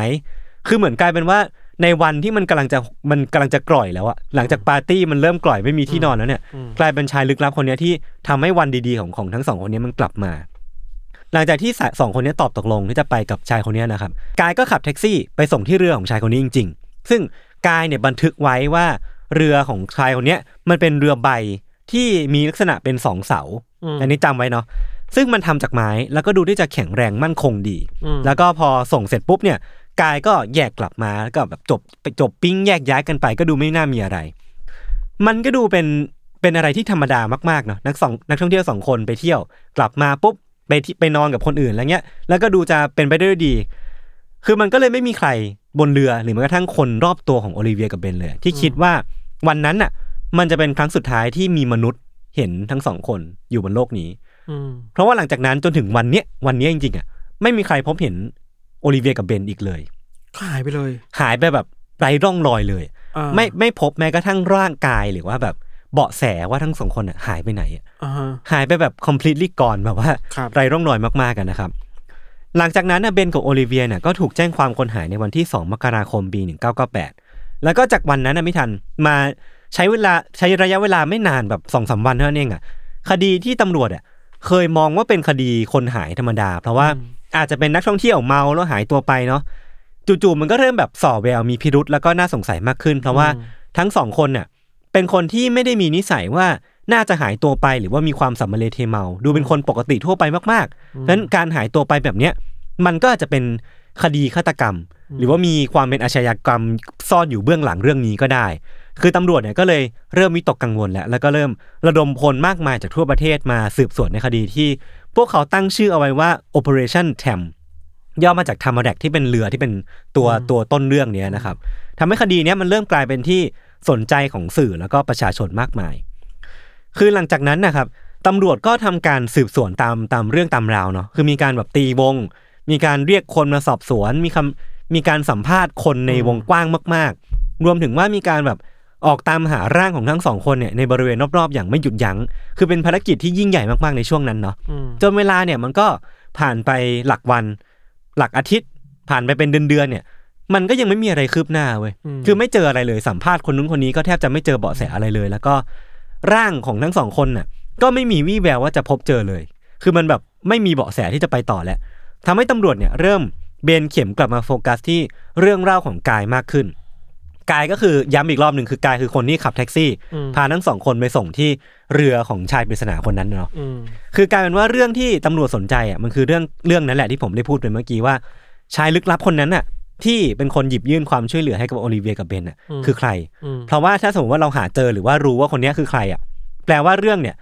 คือเหมือนกลายเป็นว่า ในวันที่มันกำลังจะมันกำลังจะกร่อยแล้วอะหลังจากปาร์ตี้มันเริ่มกร่อยไม่มีที่นอนแล้วเนี่ย กลายเป็นชายลึกลับคนเนี้ยที่ทำให้วันดีๆของของทั้งสองคนเนี้ยมันกลับมา หลังจากที่สะสองคนเนี้ยตอบตกลงที่จะไปกับชายคนเนี้ยนะครับกายก็ขับแท็กซี่ไปส่งที่เรือของชายคนนี้จริง ๆ ซึ่งกายเนี่ยบันทึกไว้ว่าเรือของชายคนเนี้ยมันเป็นเรือใบที่มีลักษณะเป็นสองเสา อันนี้จำไว้เนาะซึ่งมันทำจากไม้แล้วก็ดูที่จะแข็งแรงมั่นคงดีอืมแล้วก็พอส่งเสร็จปุ๊บเนี่ย กายก็แยกกลับมาแล้วก็แบบจบไปจบปิ้งแยกย้ายกันไป ก็ดูไม่น่ามีอะไร มันก็ดูเป็นเป็นอะไรที่ธรรมดามากๆเนาะนักสองนักท่องเที่ยวสองคนไปเที่ยว กลับมาปุ๊บไปที่ไปนอนกับคนอื่นอะไรเงี้ย แล้วก็ดูจะเป็นไปได้ด้วยดีคือมันก็เลยไม่มีใครบนเรือหรือแม้กระทั่งคนรอบตัวของโอลิเวียกับเบนเลย ที่คิดว่าวันนั้นน่ะ มันจะเป็นครั้งสุดท้ายที่มีมนุษย์เห็นทั้งสองคนอยู่บนโลกนี้อืมเพราะว่าหลังจากนั้นจนถึงวันเนี้ยวันเนี้ยจริงๆอะไม่มีใครพบเห็น โอลิเวียกับเบนอีกเลย ก็หายไปเลย หายไปแบบไร้ร่องรอยเลย อ่าไม่ไม่พบแม้กระทั่งร่างกายหรือว่าแบบเบาะแสว่าทั้งสองคนอะหายไปไหนอะอ่าฮะ หายไปแบบ completely gone แบบว่าครับ ไร้ร่องรอยมากๆกันนะครับ หลังจากนั้นน่ะเบนกับโอลิเวียเนี่ยก็ถูกแจ้งความคนหายในวันที่ 2 มกราคมปี 1998 แล้วก็จากวันนั้นน่ะไม่ทันมาใช้เวลาใช้ระยะเวลาไม่นานแบบสองสามวันเท่านั้นเองอะคดีที่ตำรวจอะเคยมองว่าเป็นคดีคนหายธรรมดา เพราะว่าอาจจะเป็นนักท่องเที่ยวเมาแล้วหายตัวไปเนาะจู่ๆมันก็เริ่มแบบส่อแววมีพิรุษแล้วก็น่าสงสัยมากขึ้น เพราะว่าทั้งสองคนน่ะเป็นคนที่ไม่ได้มีนิสัยว่าน่าจะหายตัวไปหรือว่ามีความสัมมาเลเทเมา ดูเป็นคนปกติทั่วไปมากๆเพราะฉะนั้นการหายตัวไปแบบเนี้ยมันก็อาจจะเป็นคดีฆาตกรรม หรือว่ามีความเป็นอาชญากรรมซ่อนอยู่เบื้องหลังเรื่องนี้ก็ได้ คือตำรวจเนี่ยก็เลยเริ่มวิตกกังวลแล้วแล้วก็เริ่มระดมพลมากมายจากทั่วประเทศมาสืบสวนในคดีที่ พวกเขาตั้งชื่อเอาไว้ว่า Operation t a m ย่อมาจากธรรมแดกที่เป็นเรือที่เป็นตัวตัวต้นเรื่องเนี้ยนะครับทำให้คดีเนี้ยมันเริ่มกลายเป็นที่สนใจของสื่อแล้วก็ประชาชนมากมาย คือหลังจากนั้นนะครับตำรวจก็ทำการสืบสวนตามตามเรื่องตามราวเนาะคือมีการแบบตีวง มีการเรียกคนมาสอบสวน มีคำมีการสัมภาษณ์คนในวงกว้างมาก ๆ รวมถึงว่ามีการแบบ ออกตามหาร่างของทั้งสองคนเนี่ยในบริเวณรอบๆ อย่างไม่หยุดยัง้ง คือเป็นภารกิจที่ยิ่งใหญ่มากๆในช่วงนั้นเนาะอืมจนเวลาเนี่ยมันก็ผ่านไปหลักวัน หลักอาทิตย์ ผ่านไปเป็นเดือนๆเนี่ย มันก็ยังไม่มีอะไรคืบหน้าเว้ยคือไม่เจออะไรเลยสัมภาษณ์คนนู้นคนนี้ก็แทบจะไม่เจอเบาะแสอะไรเลย แล้วก็ร่างของทั้งสองคนน่ะ ก็ไม่มีวี่แววว่าจะพบเจอเลย คือมันแบบไม่มีเบาะแสที่จะไปต่อแล้วทำให้ตำรวจเนี่ยเริ่มเบนเข็มกลับมาโฟกัสที่เรื่องเล่าของกายมากขึ้น กายก็คือย้ำอีกรอบหนึ่งคือกายคือคนที่ขับแท็กซี่ พาทั้งสองคนไปส่งที่เรือของชายปริศนาคนนั้นเนาะอืมคือกลายเป็นว่าเรื่องที่ตำรวจสนใจอะมันคือเรื่องเรื่องนั้นแหละที่ผมได้พูดไปเมื่อกี้ว่า ชายลึกลับคนนั้นอะ ที่เป็นคนหยิบยื่นความช่วยเหลือให้กับโอลิเวียกับเบนอะคือใครอืมเพราะว่าถ้าสมมติว่าเราหาเจอหรือว่ารู้ว่าคนเนี้ยคือใครอะแปลว่าเรื่องเนี่ย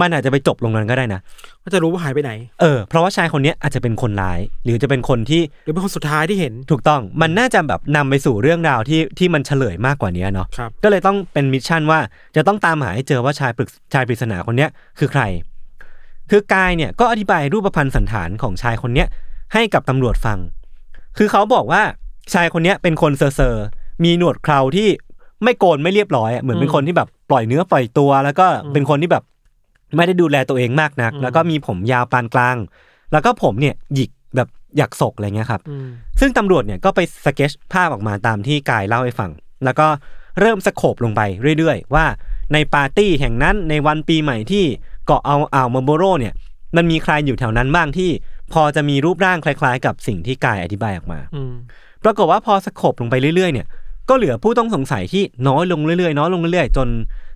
มันอาจจะไปจบลงนั้นก็ได้นะก็จะรู้ว่าหายไปไหน เออเพราะว่าชายคนเนี้ยอาจจะเป็นคนร้าย หรือจะเป็นคนที่หรือเป็นคนสุดท้ายที่เห็น ถูกต้องมันน่าจะแบบนำไปสู่เรื่องราวที่ที่มันเฉลยมากกว่านี้เนาะครับก็เลยต้องเป็นมิชชั่นว่าจะต้องตามหาให้เจอว่าชายปรึกชายปริศนาคนเนี้ยคือใคร คือกายเนี่ยก็อธิบายรูปพรรณสันฐานของชายคนเนี้ยให้กับตำรวจฟัง คือเขาบอกว่าชายคนเนี้ยเป็นคนเซอร์เซอร์มีหนวดเคราที่ไม่โกนไม่เรียบร้อยอะเหมือนเป็นคนที่แบบปล่อยเนื้อปล่อยตัว แล้วก็เป็นคนที่แบบ ไม่ได้ดูแลตัวเองมากนัก แล้วก็มีผมยาวปานกลาง แล้วก็ผมเนี่ยหยิกแบบหยักศกอะไรเงี้ยครับอืมซึ่งตำรวจเนี่ยก็ไปสเก็ตภาพออกมาตามที่กายเล่าให้ฟัง แล้วก็เริ่ม scope ลงไปเรื่อยๆ ว่าในปาร์ตี้แห่งนั้นในวันปีใหม่ที่เกาะเอาอ่าวมาร์ลโบโรเนี่ย มันมีใครอยู่แถวนั้นบ้างที่พอจะมีรูปร่างคล้าย ๆ กับสิ่งที่กายอธิบายออกมาอืมปรากฏว่าพอสโคบลงไปเรื่อยๆ เนี่ย ก็เหลือผู้ต้องสงสัยที่น้อยลงเรื่อยๆ น้อยลงเรื่อยๆ จน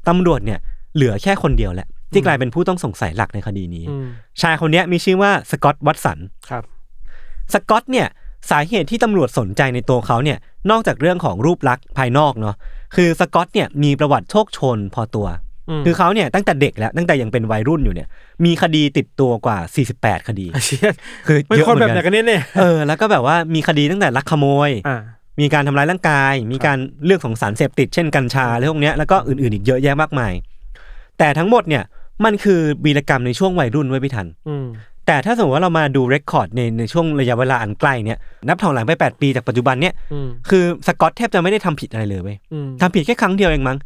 ตำรวจเนี่ยเหลือแค่คนเดียวแหละ ที่กลายเป็นผู้ต้องสงสัยหลักในคดีนี้อืมชายคนเนี้ยมีชื่อว่าสกอตต์วัตสันครับสกอตเนี่ยสาเหตุที่ตำรวจสนใจในตัวเขาเนี่ยนอกจากเรื่องของรูปลักษณ์ภายนอกเนาะคือสกอตเนี่ยมีประวัติโชคโชนพอตัวอืมคือเขาเนี่ยตั้งแต่เด็กแล้วตั้งแต่ยังเป็นวัยรุ่นอยู่เนี่ย มีคดีติดตัวกว่า 48 คดีไอ้เชี่ยคือเป็นเยอะคนเหแบมืบอนไหนกักันนเนี่ยเนี่ยเออแล้วก็แบบว่ามีคดีตั้งแต่ลักขโมยอ่ามีการทำร้ายร่างกาย มีการเรื่องของสารเสพติด เช่นกัญชาอะไรพวกเนี้ยแล้วก็อื่นๆอีกเยอะแยะมากมาย แต่ทั้งหมดเนี่ย มันคือวีรกรรมในช่วงวัยรุ่นไว้ยพี่ทัน อืม แต่ถ้าสมมติว่าเรามาดูเรคคอร์ดในในช่วงระยะเวลาอันใกล้เนี่ย นับถอยหลังไป 8 ปีจากปัจจุบันเนี่ย อืม คือสกอตแทบจะไม่ได้ทำผิดอะไรเลยเว้ยอืม ทำผิดแค่ครั้งเดียวเองมั้ง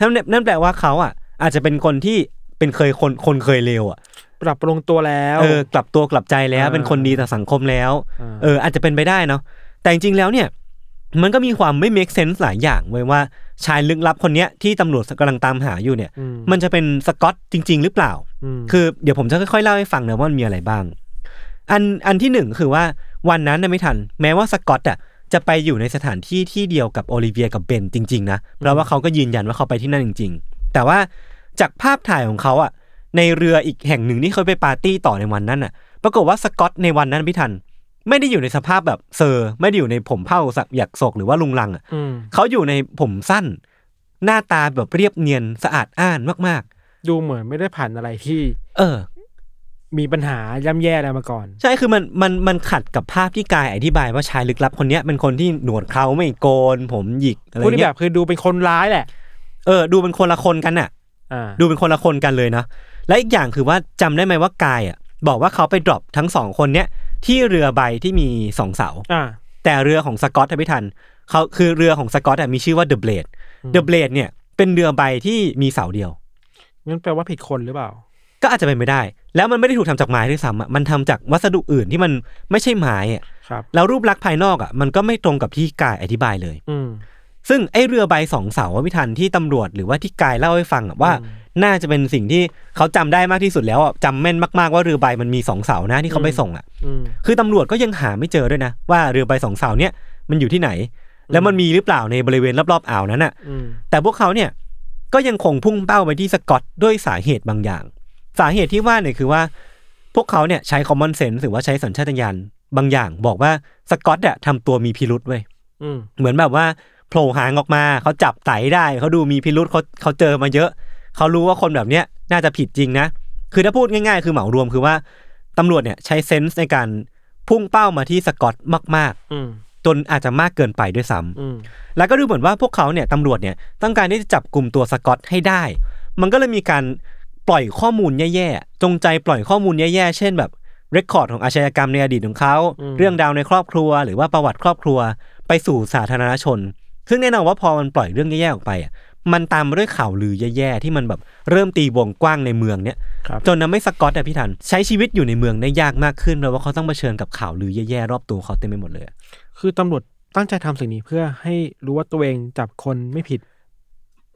นั่นนั่นแปลว่าเขาอะ อาจจะเป็นคนที่เป็นเคยคนคนเคยเลวอะ ปรับปรุงตัวแล้ว เออกลับตัวกลับใจแล้วอ่า เป็นคนดีต่อสังคมแล้วอ่าเอออาจจะเป็นไปได้เนาะแต่จริงๆแล้วเนี่ย มันก็มีความไม่ make sense หลายอย่างเว้ยว่า ชายลึกลับคนเนี้ยที่ตำรวจกำลังตามหาอยู่เนี่ยอืมมันจะเป็นสกอตจริง ๆ หรือเปล่ามคือเดี๋ยวผมจะค่อยๆเล่าให้ฟังนะว่ามันมีอะไรบ้าง อันอันที่หนึ่งคือว่าวันนั้นนะไม่ทัน แม้ว่าสกอตอะจะไปอยู่ในสถานที่ที่เดียวกับโอลิเวียกับเบนจริง ๆ นะเพราะว่าเขาก็ยืนยันว่าเขาไปที่นั่นจริง ๆ แต่ว่าจากภาพถ่ายของเขาอะในเรืออีกแห่งหนึ่งที่เขาไปปาร์ตี้ต่อในวันนั้นอะ ปรากฏว่าสกอตในวันนั้นพี่ทัน ไม่ได้อยู่ในสภาพแบบเซอร์ไม่ได้อยู่ในผมเผ้าสักหยักศกหรือว่าลุงลังอะอืมเขาอยู่ในผมสั้น หน้าตาแบบเรียบเนียนสะอาดอ้านมากดูเหมือนไม่ได้ผ่านอะไรที่ๆ เออ มีปัญหาย่ำแย่อะไรมาก่อน ใช่คือมันมันมันขัดกับภาพที่กายอธิบายว่าชายลึกลับคนเนี้ยเป็นคนที่หนวดเคราไม่โกน ผมหยิกอะไรพูดที่เงี้แบยบคือดูเป็นคนร้ายแหละ เออดูเป็นคนละคนกันน่ะ อ่าดูเป็นคนละคนกันเลยนะ และอีกอย่างคือว่าจำได้ไหมว่ากายอะบอกว่าเขาไป drop ทั้งสองคนเนี้ย ที่เรือใบที่มีสองเสา อ่า แต่เรือของสกอตอะพี่ทันเขาคือเรือของสกอตอะมีชื่อว่าเดอะเบลดอืมเดอะเบลดเนี่ยเป็นเรือใบที่มีเสาเดียว งั้นแปลว่าผิดคนหรือเปล่า ก็อาจจะเป็นไปได้ แล้วมันไม่ได้ถูกทำจากไม้ด้วยซ้ำอะมันทำจากวัสดุอื่นที่มันไม่ใช่ไม้อะครับ แล้วรูปลักษณ์ภายนอกอะมันก็ไม่ตรงกับที่กายอธิบายเลย อืม ซึ่งไอ้เรือใบสองเสาอะพี่ทันที่ตำรวจหรือว่าที่กายเล่าให้ฟังอะว่า อืม น่าจะเป็นสิ่งที่เขาจำได้มากที่สุดแล้วอะจำแม่นมากๆว่าเรือใบมันมีสองเสานะที่เขาไปส่งอะอืมคือตำรวจก็ยังหาไม่เจอด้วยนะ ว่าเรือใบสองเสาเนี่ยมันอยู่ที่ไหน แล้วมันมีหรือเปล่าในบริเวณรอบๆอ่าวนั้นอะอืมแต่พวกเขาเนี่ยก็ยังคงพุ่งเป้าไปที่สกอตด้วยสาเหตุบางอย่าง สาเหตุที่ว่าเนี่ยคือว่า พวกเขาเนี่ยใช้ common sense หรือว่าใช้สัญชาตญาณบางอย่าง บอกว่าสกอตอะทำตัวมีพิรุษเว้ยอืมเหมือนแบบว่าโผล่หางออกมาเขาจับไตได้เขาดูมีพิรุษเขาเขาเจอมาเยอะ เขารู้ว่าคนแบบเนี้ยน่าจะผิดจริงนะ คือถ้าพูดง่ายๆ คือเหมารวมคือว่าตำรวจเนี่ยใช้เซนส์ในการพุ่งเป้ามาที่สกอตมากอืมๆจนอาจจะมากเกินไปด้วยซ้ำอืมแล้วก็ดูเหมือนว่าพวกเขาเนี่ยตำรวจเนี่ยต้องการที่จะจับกลุ่มตัวสกอตให้ได้ มันก็เลยมีการปล่อยข้อมูลแย่ๆ จงใจปล่อยข้อมูลแย่ๆ เช่นแบบเรคคอร์ดของอาชญากรรมในอดีตของเขา เรื่องราวในครอบครัว หรือว่าประวัติครอบครัว ไปสู่สาธารณชน ซึ่งแน่นอนว่าพอมันปล่อยเรื่องแย่ๆ ออกไปอะ มันตามมาด้วยข่าวลือแย่ๆที่มันแบบเริ่มตีวงกว้างในเมืองเนี่ยครับจนทำให้สกอตอะพี่ทันใช้ชีวิตอยู่ในเมืองได้ยากมากขึ้นเพราะว่าเขาต้องเผชิญกับข่าวลือแย่ๆรอบตัวเขาเต็มไปหมดเลยอะคือตำรวจตั้งใจทำสิ่งนี้เพื่อให้รู้ว่าตัวเองจับคนไม่ผิด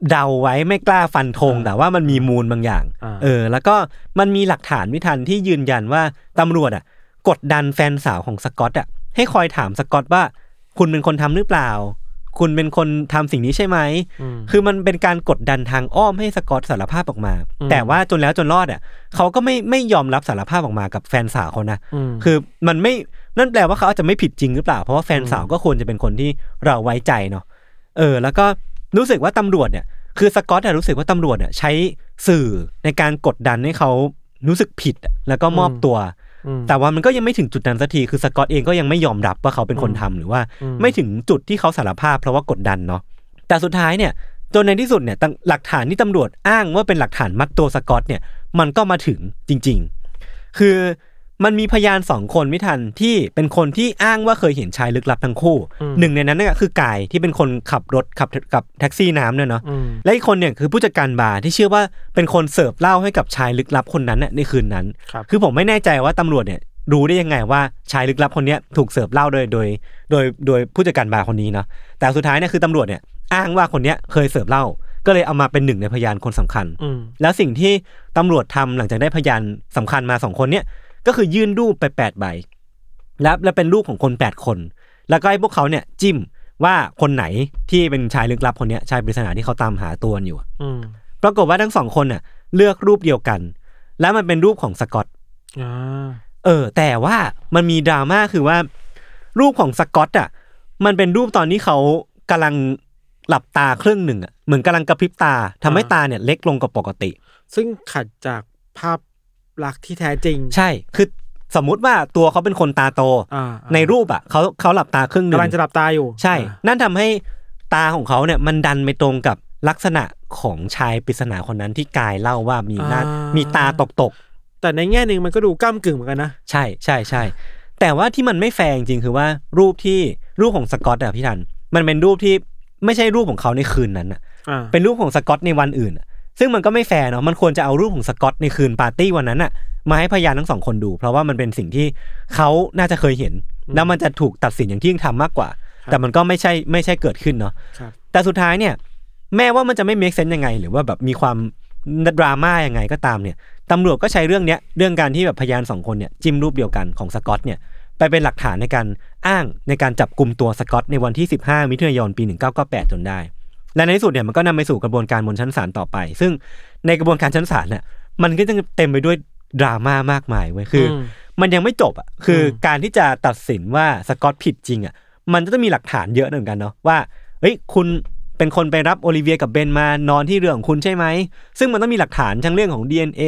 เดาไว้ไม่กล้าฟันธงอ่าแต่ว่ามันมีมูลบางอย่างอ่าเออ แล้วก็มันมีหลักฐานวิทันที่ยืนยันว่าตำรวจอะ กดดันแฟนสาวของสกอตอะให้คอยถามสกอตว่า คุณเป็นคนทำหรือเปล่า คุณเป็นคนทำสิ่งนี้ใช่ไหมอืมคือมันเป็นการกดดันทางอ้อมให้สกอตสารภาพออกมาอืมแต่ว่าจนแล้วจนรอดอะเขาก็ไม่ไม่ยอมรับสารภาพออกมากับแฟนสาวเขานะมคือมันไม่ นั่นแปลว่าเขาอาจจะไม่ผิดจริงหรือเปล่า เพราะว่าแฟนสาวก็ควรจะเป็นคนที่เราไว้ใจเนาะ เออ แล้วก็รู้สึกว่าตำรวจเนี่ย คือสกอตอะรู้สึกว่าตำรวจอะใช้สื่อในการกดดันให้เขารู้สึกผิดอะแล้วก็มอบตัวอืม แต่ว่ามันก็ยังไม่ถึงจุดนั้นสักทีคือสกอตเองก็ยังไม่ยอมรับว่าเขาเป็นคนทำหรือว่าอืมไม่ถึงจุดที่เขาสารภาพเพราะว่ากดดันเนาะแต่สุดท้ายเนี่ยจนในที่สุดเนี่ยตั้งหลักฐานที่ตำรวจอ้างว่าเป็นหลักฐานมัดตัวสกอตเนี่ยมันก็มาถึงจริง ๆ คือ มันมีพยานสองคนไม่ทันที่เป็นคนที่อ้างว่าเคยเห็นชายลึกลับทั้งคู่อืมหนึ่งในนั้นเนี่ยคือกายที่เป็นคนขับรถขับกับแท็กซี่น้ำเนี่ยเนาะอืมและอีกคนเนี่ยคือผู้จัดการบาร์ที่เชื่อว่าเป็นคนเสิร์ฟเหล้าให้กับชายลึกลับคนนั้นน่ะในคืนนั้นครับคือผมไม่แน่ใจว่าตำรวจเนี่ยรู้ได้ยังไงว่าชายลึกลับคนเนี้ยถูกเสิร์ฟเหล้าโดยโดย โดยโดยผู้จัดการบาร์คนนี้เนาะแต่สุดท้ายเนี่ยคือตำรวจเนี่ยอ้างว่าคนเนี้ยเคยเสิร์ฟเหล้าก็เลยเอามาเป็นหนึ่งในพยานคนสำคัญอืมแล้วสิ่งที่ตำรวจทำหลังจากได้พยานสำคัญมาสองคนเนี่ย ก็คือยื่นรูปไปแปดใบแล้วแล้วเป็นรูปของคนแปดคน แล้วก็ให้พวกเขาเนี่ยจิ้มว่าคนไหนที่เป็นชายลึกลับคนเนี้ยชายปริศนาที่เขาตามหาตัวอยู่อะอืมปรากฏว่าทั้งสองคนน่ะ เลือกรูปเดียวกัน แล้วมันเป็นรูปของสกอตอ่าเออ แต่ว่ามันมีดราม่าคือว่า รูปของสกอตอะ มันเป็นรูปตอนที่เขากำลังหลับตาครึ่งหนึ่งอะเหมือนกำลังกระพริบตาทำให้ตาเนี่ยเล็กลงกว่าปกติ ซึ่งขัดจากภาพ ลักษณ์ที่แท้จริง ใช่ คือสมมุติว่าตัวเขาเป็นคนตาโตอ่าในรูปอะเขาเขาหลับตาครึ่งหนึ่งกำลังจะหลับตาอยู่ใช่ อ่านั่นทำให้ตาของเขาเนี่ยมันดันไปตรงกับลักษณะของชายปริศนาคนนั้นที่กายเล่าว่ามีหน้ามีตาตกตกๆ แต่ในแง่หนึ่งมันก็ดูก้ากึ่งเหมือนกันนะ ใช่ใช่ใช่แต่ว่าที่มันไม่แฟร์จริงๆคือว่ารูปที่รูปของสกอตอะพี่ทัน มันเป็นรูปที่ไม่ใช่รูปของเขาในคืนนั้นอะอ่า เป็นรูปของสกอตในวันอื่นอะ ซึ่งมันก็ไม่แฟร์เนาะมันควรจะเอารูปของสกอตในคืนปาร์ตี้วันนั้นอะมาให้พยานทั้งสองคนดู เพราะว่ามันเป็นสิ่งที่เขาน่าจะเคยเห็น แล้วมันจะถูกตัดสินอย่างที่ยุติธรรมมากกว่า แต่มันก็ไม่ใช่ไม่ใช่เกิดขึ้นเนาะครับ แต่สุดท้ายเนี่ย แม้ว่ามันจะไม่ make sense ยังไง หรือว่าแบบมีความดราม่ายังไงก็ตามเนี่ยตำรวจก็ใช้เรื่องเนี้ยเรื่องการที่แบบพยานสองคนเนี่ยจิ้มรูปเดียวกันของสกอตเนี่ยไปเป็นหลักฐานในการอ้างในการจับกลุ่มตัวสกอตในวันที่ 15 มิถุนายนปี 1998 จนได้ และในที่สุดเนี่ยมันก็นำไปสู่กระบวนการบนชั้นศาลต่อไป ซึ่งในกระบวนการชั้นศาลเนี่ยมันก็จะเต็มไปด้วยดราม่ามากมายเว้ยคืออมมันยังไม่จบอะคืออมการที่จะตัดสินว่าสกอตผิดจริงอะมันจะต้องมีหลักฐานเยอะเหมือนกันเนาะว่าเฮ้ยคุณเป็นคนไปรับโอลิเวียกับเบนมานอนที่เรือของคุณใช่ไหม ซึ่งมันต้องมีหลักฐานทั้งเรื่องของ DNA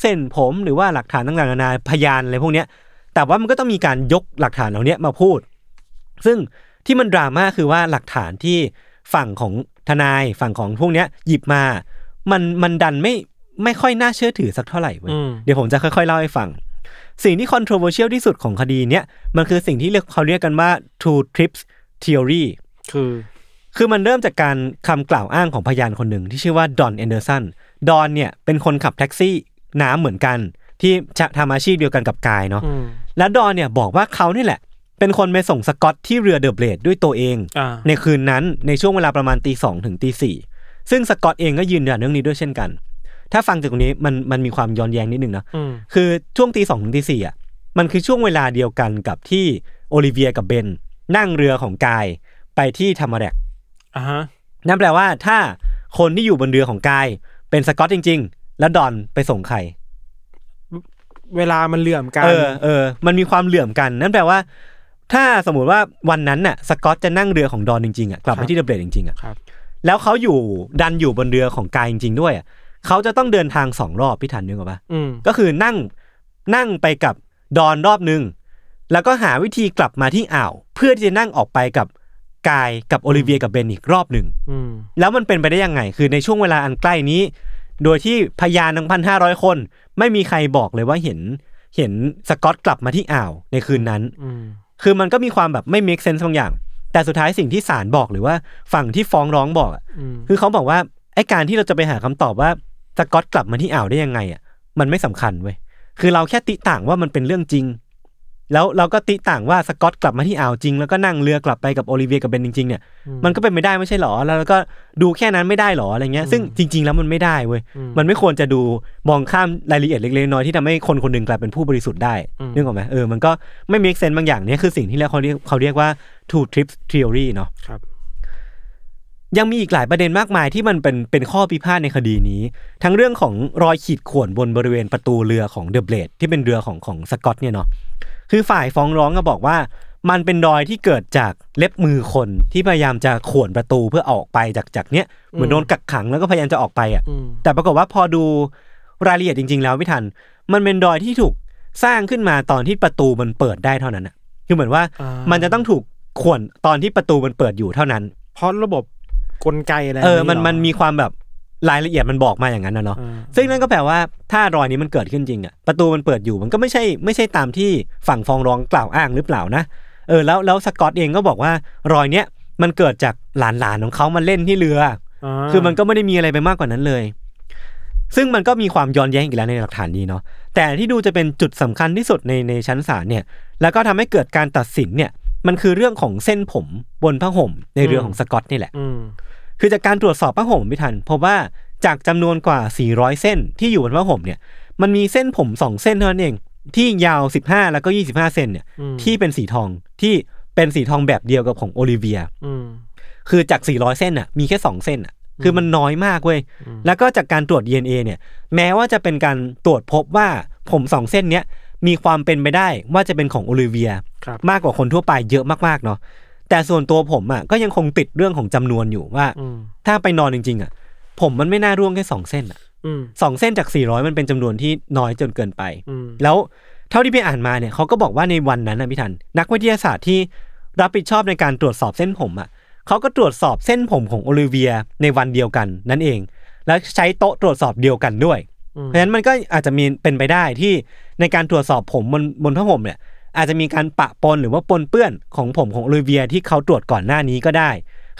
เส้นผมหรือว่าหลักฐานต่างๆนานาพยานอะไรพวกเนี้ย แต่ว่ามันก็ต้องมีการยกหลักฐานเหล่าเนี้ยมาพูด ซึ่งที่มันดราม่าคือว่าหลักฐานที่ฝั่งของ ทนายฝั่งของพวกเนี้ยหยิบมา มันมันดันไม่ไม่ค่อยน่าเชื่อถือสักเท่าไหร่เว้ยอืมเดี๋ยวผมจะค่อยๆเล่าให้ฟัง สิ่งที่ controversial ที่สุดของคดีเนี้ยมันคือสิ่งที่เรียกเขาเรียกกันว่า two trips theory คือ คือมันเริ่มจากการคำกล่าวอ้างของพยานคนหนึ่งที่ชื่อว่าดอนแอนเดอร์สันดอนเนี่ยเป็นคนขับแท็กซี่น้ำเหมือนกัน ที่จะทำอาชีพเดียวกันกับกายเนาะอืมแล้วดอนเนี่ยบอกว่าเขานี่แหละ เป็นคนไปส่งสกอตที่เรือเดอะเบลดด้วยตัวเองอ่าในคืนนั้นในช่วงเวลาประมาณตีสองถึงตีสี่ซึ่งสกอตเองก็ยืนยันเรื่องนี้ด้วยเช่นกัน ถ้าฟังจากตรงนี้มันมันมีความย้อนแย้งนิดนึงนะอืมคือช่วงตีสองถึงตีสี่อะมันคือช่วงเวลาเดียวกันกับที่โอลิเวียกับเบนนั่งเรือของกายไปที่ธรรมแดกอ่าฮะนั่นแปลว่าถ้าคนที่อยู่บนเรือของกาย เป็นสกอตจริง ๆ แล้วดอนไปส่งใครเวลามันเหลื่อมกัน เออเออ มันมีความเหลื่อมกัน นั่นแปลว่า ถ้าสมมติว่าวันนั้นน่ะสกอตจะนั่งเรือของดอนจริงๆอะกลับไปที่เดอะเบลดจริงๆอะครับ แล้วเขาอยู่ดันอยู่บนเรือของกายจริง ๆ ด้วยอะเขาจะต้องเดินทางสองรอบพี่ทันนึกออกปะอืมก็คือนั่งนั่งไปกับดอนรอบหนึ่งแล้วก็หาวิธีกลับมาที่อ่าว เพื่อที่จะนั่งออกไปกับกายกับโอลิเวียกับเบนอีกรอบหนึ่งอืมแล้วมันเป็นไปได้ยังไง คือในช่วงเวลาอันใกล้นี้ โดยที่พยานทั้งพันห้าร้อยคน ไม่มีใครบอกเลยว่าเห็นเห็นสกอตกลับมาที่อ่าวในคืนนั้นอืม คือมันก็มีความแบบไม่ make sense บางอย่าง แต่สุดท้ายสิ่งที่ศาลบอกหรือว่าฝั่งที่ฟ้องร้องบอกอะอืมคือเขาบอกว่าไอ้การที่เราจะไปหาคำตอบว่าสกอตกลับมาที่อ่าวได้ยังไงอะมันไม่สำคัญเว้ยคือเราแค่ติต่างว่ามันเป็นเรื่องจริง แล้วเราก็ติต่างว่าสกอตกลับมาที่อ่าวจริง แล้วก็นั่งเรือกลับไปกับโอลิเวียกับเบนจริงๆเนี่ยมันก็เป็นไม่ได้ไม่ใช่หรอแล้วเราก็ดูแค่นั้นไม่ได้หรออะไรเงี้ยซึ่งจริง ๆ แล้วมันไม่ได้เว้ยมันไม่ควรจะดูมองข้ามรายละเอียดเล็กๆน้อยๆที่ทำให้คนคนหนึ่งกลายเป็นผู้บริสุทธิ์ได้อืมนึกออกไหมเออมันก็ไม่ make sense บางอย่างเนี่ยคือสิ่งที่เขาเรียกเขาเรียกว่า two trips theory เนาะครับยังมีอีกหลายประเด็นมากมายที่มันเป็นเป็นข้อพิพาทในคดีนี้ ทั้งเรื่องของรอยขีดข่วนบนบริเวณประตูเรือของเดอะเบลดที่เป็นเรือของของสกอตเนี่ยเนาะ คือฝ่ายฟ้องร้องก็บอกว่า มันเป็นรอยที่เกิดจากเล็บมือคนที่พยายามจะข่วนประตูเพื่อออกไปจากจากเนี้ยเหมือนโดนกักขังแล้วก็พยายามจะออกไปอะอืมแต่ปรากฏว่าพอดูรายละเอียดจริง ๆ แล้วไม่ทัน มันเป็นรอยที่ถูกสร้างขึ้นมาตอนที่ประตูมันเปิดได้เท่านั้นอะ คือเหมือนว่าอ่ามันจะต้องถูกข่วนตอนที่ประตูมันเปิดอยู่เท่านั้น เพราะระบบกลไกอะไรเออมันหรมันมีความแบบ รายละเอียดมันบอกมาอย่างนั้นนะเนาะอ่าซึ่งนั่นก็แปลว่าถ้ารอยนี้มันเกิดขึ้นจริงอะประตูมันเปิดอยู่มันก็ไม่ใช่ไม่ใช่ตามที่ฝั่งฟ้องร้องกล่าวอ้างหรือเปล่านะเออแล้วแล้วสกอตเองก็บอกว่ารอยเนี้ยมันเกิดจากหลานๆของเขามาเล่นที่เรือาคือมันก็ไม่ได้มีอะไรไปมากกว่านั้นเลย ซึ่งมันก็มีความย้อนแย้งอีกแล้วในหลักฐานนี้เนาะแต่ที่ดูจะเป็นจุดสำคัญที่สุดในในชั้นศาลเนี่ย แล้วก็ทำให้เกิดการตัดสินเนี่ย มันคือเรื่องของเส้นผมบนผ้าห่มในเรือของสกอตนี่แหละอืม คือจากการตรวจสอบผ้าห่มพี่ทันพบว่าจากจำนวนกว่า 400 เส้นที่อยู่บนผ้าห่มเนี่ย มันมีเส้นผมสองเส้นเท่านั้นเอง ที่ยาว 15 แล้วก็ 25เซนเนี่ยอืมที่เป็นสีทองที่เป็นสีทองแบบเดียวกับของโอลิเวียอืมคือจาก 400 เส้นอะ มีแค่ 2 เส้นอะ คือมันน้อยมากเว้ย แล้วก็จากการตรวจ DNA เนี่ย แม้ว่าจะเป็นการตรวจพบว่าผมสองเส้นเนี้ยมีความเป็นไปได้ว่าจะเป็นของโอลิเวียครับมากกว่าคนทั่วไปเยอะมากๆเนาะ แต่ส่วนตัวผมอะก็ยังคงติดเรื่องของจำนวนอยู่ว่าอืมถ้าไปนอนจริง ๆ อะ ผมมันไม่น่าร่วงแค่สองเส้นอะอืมสองเส้นจาก400มันเป็นจำนวนที่น้อยจนเกินไปอืมแล้วเท่าที่ไปอ่านมาเนี่ยเขาก็บอกว่าในวันนั้นนะพี่ทัน นักวิทยาศาสตร์ที่รับผิดชอบในการตรวจสอบเส้นผมอะเขาก็ตรวจสอบเส้นผมของโอลิเวียในวันเดียวกันนั่นเอง แล้วใช้โต๊ะตรวจสอบเดียวกันด้วยอืมเพราะฉะนั้นมันก็อาจจะมีเป็นไปได้ที่ในการตรวจสอบผมบนบนผ้าห่มเนี่ย อาจจะมีการปะปนหรือว่าปนเปื้อนของผมของโอลิเวียที่เขาตรวจก่อนหน้านี้ก็ได้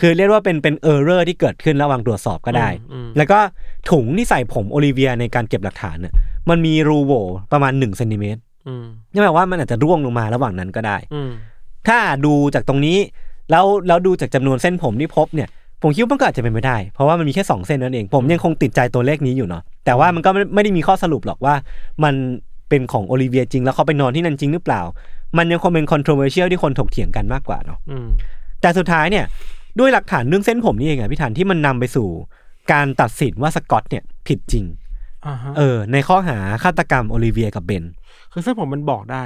คือเรียกว่าเป็นเป็น error ที่เกิดขึ้นระหว่างตรวจสอบก็ได้อืมแล้วก็ถุงที่ใส่ผมโอลิเวียในการเก็บหลักฐานน่ะมันมีรูโหว่ประมาณ1เซนติเมตรอืมนั่นแปลว่ามันอาจจะร่วงลงมาระหว่างนั้นก็ได้อืมถ้าดูจากตรงนี้แล้วแล้วดูจากจำนวนเส้นผมที่พบเนี่ยผมคิดว่ามันก็อาจจะเป็นไปได้ เพราะว่ามันมีแค่สองเส้นนั่นเอง ผมยังคงติดใจตัวเลขนี้อยู่เนาะแต่ว่ามันก็ไม่ไม่ได้มีข้อสรุปหรอกว่ามัน เป็นของโอลิเวียจริง แล้วเขาไปนอนที่นั่นจริงหรือเปล่า มันยังคงเป็น controversial ที่คนถกเถียงกันมากกว่าเนาะอืมแต่สุดท้ายเนี่ย ด้วยหลักฐานเรื่องเส้นผมนี่เองอะพี่ธันที่มันนำไปสู่ การตัดสินว่าสกอตเนี่ยผิดจริงอ่าฮะเออ ในข้อหาฆาตกรรมโอลิเวียกับเบน คือเส้นผมมันบอกได้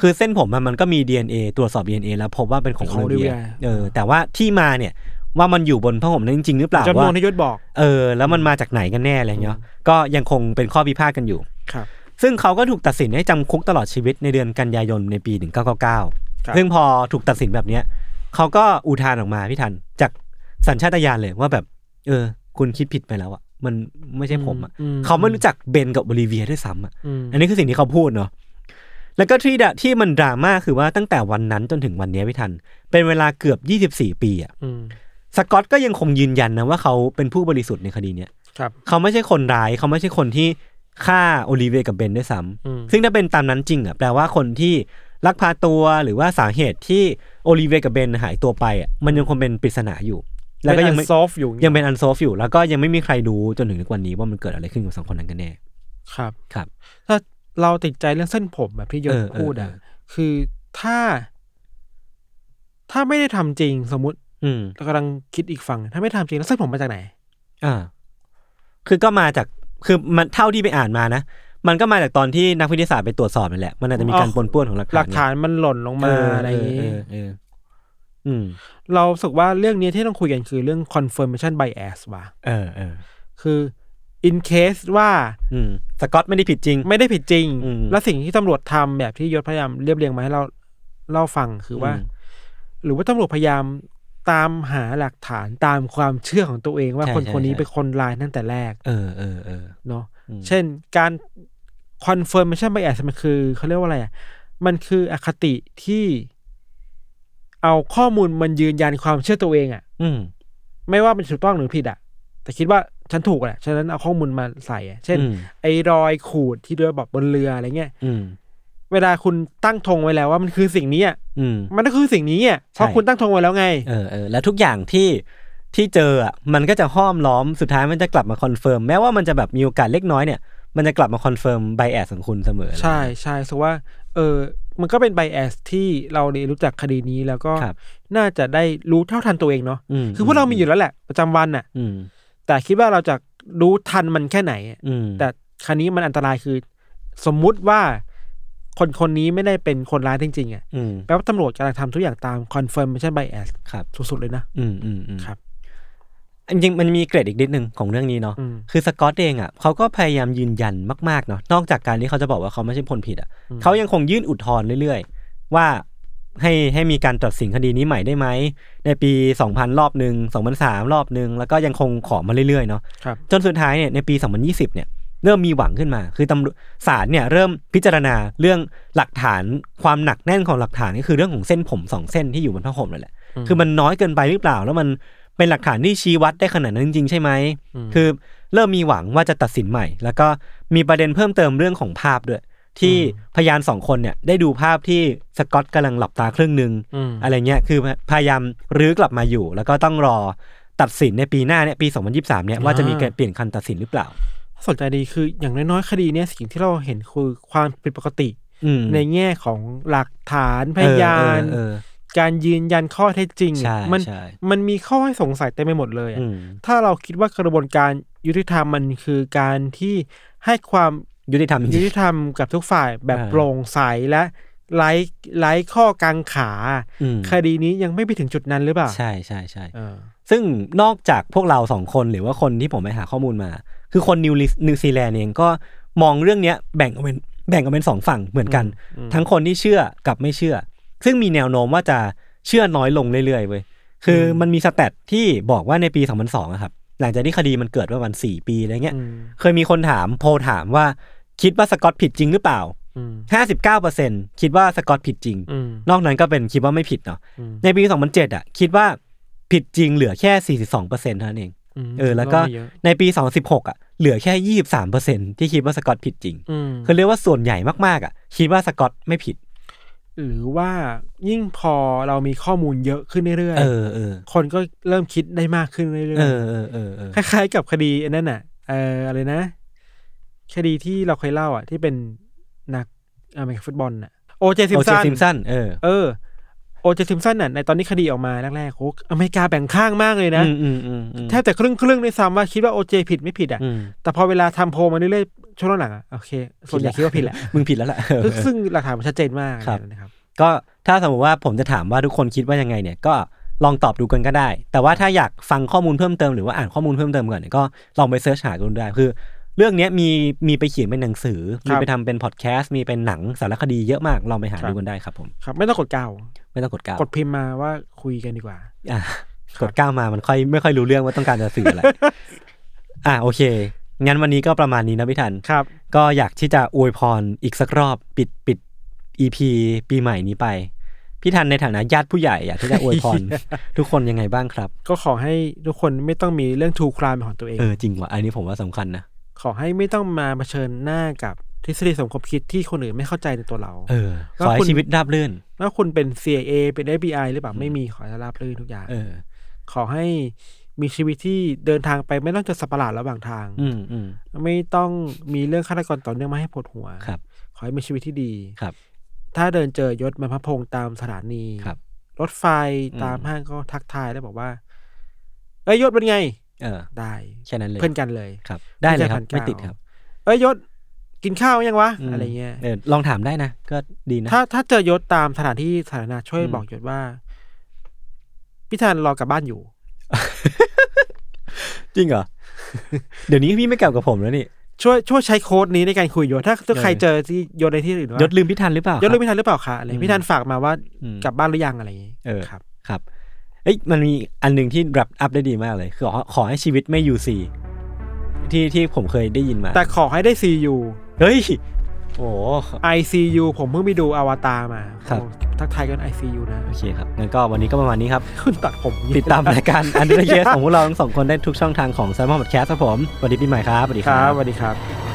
คือเส้นผมอะมันก็มี DNA ตรวจสอบ DNA แล้วพบว่าเป็นของเป็นโอของลิเวีย Olivia เออ แต่ว่าที่มาเนี่ยว่ามันอยู่บนผ้าห่มนั้นจริงๆหรือเปล่าจำนวว่านที่ยศบอก เออ แล้วมันมาจากไหนกันแน่อะไรเงี้ยก็ยังคงเป็นข้อพิพาทกันอยู่ ครับ ซึ่งเขาก็ถูกตัดสินให้จำคุกตลอดชีวิตในเดือนกันยายนในปี 1999ครับซึ่งพอถูกตัดสินแบบเนี้ยเขาก็อุทานออกมาพี่ทัน จากสัญชาตญาณเลยว่าแบบ เออ คุณคิดผิดไปแล้วอะมันไม่ใช่ผมอะอืมเขาไม่รู้จักเบนกับโอลิเวียด้วยซ้ำอะอืมอันนี้คือสิ่งที่เขาพูดเนาะแล้วก็ที่ดะที่มันดราม่าคือว่าตั้งแต่วันนั้นจนถึงวันนี้พี่ทัน เป็นเวลาเกือบ 24 ปีอะอืมสกอตก็ยังคงยืนยันนะว่าเขาเป็นผู้บริสุทธิ์ในคดีเนี้ยครับเขาไม่ใช่คนร้ายเขาไม่ใช่คนที่ ฆ่าโอลิเวียกับเบนด้วยซ้อืมำซึ่งถ้าเป็นตามนั้นจริงอะแปลว่าคนที่ลักพาตัวหรือว่าสาเหตุที่โอลิเวียกับเบนหายตัวไปอะมันยังคงเป็นปริศนาอยู่ แล้วก็ยังไม่ซอฟอยู่ยังเป็นอันโซฟอยู่ แล้วก็ยังไม่มีใครรู้จนถึงทุกวันนี้ว่ามันเกิดอะไรขึ้นกับสองคนนั้นกันแน่ครับครับ ถ้าเราติดใจเรื่องเส้นผมแบบที่ยศเออเออพูดอะเออคือถ้า ถ้าไม่ได้ทำจริงสมมติ อืมเรากำลังคิดอีกฝั่งถ้าไม่ทำจริงแล้วเส้นผมมาจากไหน อ่า คือก็มาจาก คือมันเท่าที่ไปอ่านมานะ มันก็มาจากตอนที่นักวิทยาศาสตร์ไปตรวจสอบนั่นแหละ มันอาจจะมีการอ๋อปนป่วนของหลักฐานหลักฐานมันหล่นลงมาเอะไรอย่างเอนี้อเอออืมเราสึกว่าเรื่องนี้ที่ต้องคุยกันคือเรื่อง confirmation bias ว่ะเออเออคือ in case ว่าอืมสกอตไม่ได้ผิดจริง ไม่ได้ผิดจริงอืมแล้วสิ่งที่ตำรวจทำแบบที่ยศพยายามเรียบเรียงมาให้เราเล่าฟังคือว่าอืมหรือว่าตำรวจพยายาม ตามหาหลักฐานตามความเชื่อของตัวเองว่าใช่คนใช่คนนี้ใช่ เป็นคนร้ายตั้งแต่แรกเออเออเออ เนาะอืม เช่นการ confirmation bias มันคือเขาเรียกว่าอะไรอะมันคืออคติที่ เอาข้อมูลมันยืนยันความเชื่อตัวเองอะ อืมไม่ว่ามันถูกต้องหรือผิดอะ แต่คิดว่าฉันถูกแหละฉะนั้นเอาข้อมูลมาใส่อะเช่น อืมไอ้รอยขูดที่เรือแบบบนเรืออะไรเงี้ย อืม เวลาคุณตั้งธงไว้แล้วว่ามันคือสิ่งนี้อะอืม มันก็คือสิ่งนี้อะเพราะใช่คุณตั้งธงไว้แล้วไง เออเออแล้วทุกอย่างที่ที่เจออะมันก็จะห้อมล้อมสุดท้ายมันจะกลับมา confirm แม้ว่ามันจะแบบมีโอกาสเล็กน้อยเนี่ยมันจะกลับมา confirm bias ของคุณเสมอ ใช่ใช่ ว่าเออมันก็เป็น bias ที่เราเรียนรู้จากคดีนี้แล้วก็ครับน่าจะได้รู้เท่าทันตัวเองเนาะอืมคือพวกเรามีอยู่แล้วแหละ ประจำวันน่ะอืมแต่คิดว่าเราจะรู้ทันมันแค่ไหนอะอืมแต่ครั้งนี้มันอันตรายคือ สมมุติว่า คนคนนี้ไม่ได้เป็นคนร้ายจริงๆอะอืมแปลว่าตำรวจกำลังทำทุกอย่างตาม confirmation bias ครับ สุดๆเลยนะ อืมอืมอืมครับ จริงๆมันมีเกรดอีกนิดหนึ่งของเรื่องนี้เนาะอืม คือสกอตเองอะเขาก็พยายามยืนยันมากๆเนาะนอกจากการที่เขาจะบอกว่าเขาไม่ใช่คนผิดอะเขายังคงยื่นอุทธรณ์เรื่อยๆ ว่าให้ให้มีการตัดสินคดีนี้ใหม่ได้ไหม ในปี 2000 รอบหนึ่ง2003 รอบหนึ่งแล้วก็ยังคงขอมาเรื่อยๆเนาะครับ จนสุดท้ายเนี่ยในปี 2020 เนี่ย เริ่มมีหวังขึ้นมา คือตำรวจศาลเนี่ยเริ่มพิจารณาเรื่องหลักฐานความหนักแน่นของหลักฐานก็คือเรื่องของเส้นผมสองเส้นที่อยู่บนผ้าห่มนั่นแหละ คือมันน้อยเกินไปหรือเปล่า แล้วมันเป็นหลักฐานที่ชี้วัดได้ขนาดนั้นจริงๆใช่ไหม คือเริ่มมีหวังว่าจะตัดสินใหม่ แล้วก็มีประเด็นเพิ่มเติมเรื่องของภาพด้วย ที่พยานสองคนเนี่ยได้ดูภาพที่สกอตกำลังหลับตาครึ่งหนึ่งอืมอะไรเงี้ย คือพยายามรื้อกลับมาอยู่ แล้วก็ต้องรอตัดสินในปีหน้าเนี่ยปี 2023เนี่ยว่าจะมีการเปลี่ยนคันตัดสินหรือเปล่า สนใจดีคืออย่างน้อยๆคดีเนี้ยสิ่งที่เราเห็นคือความผิดปกติอืมในแง่ของหลักฐานพยานเออเออการยืนยันข้อเท็จจริงใช่มันใช่มันมีข้อให้สงสัยเต็มไปหมดเลยอะอืมถ้าเราคิดว่ากระบวนการยุติธรรมมันคือการที่ให้ความยุติธรรมจยุริงติธรรมกับทุกฝ่ายแบบอ่าโปร่งใสและไร้ไร้ข้อกังขาอืมคดีนี้ยังไม่ไปถึงจุดนั้นหรือเปล่า ใช่ใช่ใช่เออซึ่งนอกจากพวกเราสองคนหรือว่าคนที่ผมไปหาข้อมูลมา คือคนนิวนิวซีแลนด์เองก็มองเรื่องเนี้ยแบ่งออกเป็นแบ่งออกเป็นสองฝั่งเหมือนกันอืมทั้งคนที่เชื่อกับไม่เชื่อ ซึ่งมีแนวโน้มว่าจะเชื่อน้อยลงเรื่อยๆเว้ยคืออมมันมีสแตทที่บอกว่าในปี 2002อะครับ หลังจากที่คดีมันเกิดประมาณ4ปีอะไรเงี้ยอืมเคยมีคนถามโพลถามว่าคิดว่าสกอตผิดจริงหรือเปล่าอืม59%คิดว่าสกอตผิดจริงอืมนอกนั้นก็เป็นคิดว่าไม่ผิดเนาะอืมในปี 2007อะคิดว่าผิดจริงเหลือแค่ 42%เท่านั้นเองม เออ แล้วก็ไม่เยอะในปี 2016 อะ เหลือแค่ 23%ที่คิดว่าสกอตผิดจริงอืมคือเรียกว่าส่วนใหญ่มากๆ อะ คิดว่าสกอตไม่ผิด หรือว่ายิ่งพอเรามีข้อมูลเยอะขึ้นเรื่อยเออเออๆคนก็เริ่มคิดได้มากขึ้นเรื่อยเออเออเออเออๆคล้ายๆกับคดีอันนั้นน่ะ เอออะไรนะ คดีที่เราเคยเล่าอะ ที่เป็นนักอเมริกันฟุตบอลน่ะ โอเจซิมโอเจสันซิมสันเออ เออ โอเจซิมสันน่ะในตอนนี้คดีออกมาแรกๆโอ้อเมริกาแบ่งข้างมากเลยนะอืมอืมอืมอืมแทบแต่ครึ่งครึ่งๆด้วยซ้ำว่าคิดว่าโอเจผิดไม่ผิดอะอืมแต่พอเวลาทำโพลมาเรื่อยๆช่วงหลังๆอะโอเคส่วนใหญ่คิดว่าผิดแหละมึงผิดแล้วล่ะเออซึ่งซึ่งหลักฐานมันชัดเจนมากครับนะครับก็ถ้าสมมติว่าผมจะถามว่าทุกคนคิดว่ายังไงเนี่ยก็ลองตอบดูกันก็ได้ แต่ว่าถ้าอยากฟังข้อมูลเพิ่มเติมหรือว่าอ่านข้อมูลเพิ่มเติมก่อนเนี่ยก็ลองไปเสิร์ชหากันดูได้คือเรื่องเนี้ยมีมีไปเขียนเป็นหนังสือคมีรับไปทำเป็นพอดแคสต์ มีเป็นหนังสารคดีเยอะมาก ลองไปหาครับดูกันได้ครับผม ครับ ไม่ต้องกดเก้า ไม่ต้องกดก้าวกดพิมพ์มาว่าคุยกันดีกว่า อะกดก้าวมามันค่อยไม่ค่อยรู้เรื่องว่าต้องการจะสื่ออะไร อะโอเค งั้นวันนี้ก็ประมาณนี้นะพี่ทัน ครับ ก็อยากที่จะอวยพรอีกสักรอบปิดปิด EP ปีใหม่นี้ไป พี่ทันในฐานะญาติผู้ใหญ่อยากที่จะอวยพร ทุกคนยังไงบ้างครับ ก็ขอให้ทุกคนไม่ต้องมีเรื่องทูครามของตัวเอง เออจริงว่ะอันนี้ผมว่าสำคัญนะ ขอให้ไม่ต้องมาเผชิญหน้ากับ ทฤษฎีสมคบคิดที่คนอื่นไม่เข้าใจในตัวเรา เออแล้วขอให้คุณชีวิตราบรื่นว่าคุณเป็น CIA เป็น FBI หรือเปล่าไม่มีขอให้ราบรื่นทุกอย่างเออ ขอให้มีชีวิตที่เดินทางไปไม่ต้องเจอสัตว์ประหลาดระหว่างทาง อืมอืมไม่ต้องมีเรื่องฆาตกรต่อเนื่องมาให้ปวดหัวครับ ขอให้มีชีวิตที่ดีครับ ถ้าเดินเจอยศมาพระพงษ์ตามสถานีครับ รถไฟตามอืมห้างก็ทักทายแล้วบอกว่าเอ้ยยศเป็นไง เออ ได้แค่นั้นเลยเพื่อนกันเลยครับ ได้เลยครับไม่ใช่พันเก้าไม่ติดครับ เอ้ยยศ กินข้าวยังวะมอะไรเงี้ยเออลองถามได้นะก็ดีนะ ถ้าถ้าเจอยศตามสถานที่สาธารณะช่วยอืมบอกยศว่าพี่ธันรอกลับบ้านอยู่ จริงเหรอ เดี๋ยวนี้พี่ไม่เก่ากับผมแล้วนี่ ช่วยช่วยใช้โค้ดนี้ในการคุยยศถ้าถ้าใครเออเจอที่ยศในที่อื่นว่ายศลืมพี่ทันหรือเปล่ายศลืมครับพี่ธันหรือเปล่าคะอะไรอืมพี่ธันฝากมาว่าอืมกลับบ้านหรือยังอะไรอย่างงี้เออครับ ครับเอ้ยมันมีอันหนึ่งที่รับอัพได้ดีมากเลยคือขอขอให้ชีวิตไม่ยูซีที่ที่ผมเคยได้ยินมา แต่ขอให้ได้ CU เฮ้ย โอ้ ICU ผมเพิ่งไปดูอวตารมาครับ โอ้ทักทายกัน ICU นะ โอเคครับงั้นก็วันนี้ก็ประมาณนี้ครับ คุณตัดผมติดตามรายการอันเดอร์เคสของพวกเราทั้งสองคนได้ทุกช่องทางของ s ซมอนพอดแคสต์ครับผมสวัสดีปีใหม่ครับสวัสดีคครัรับ บ สวัสดีครับ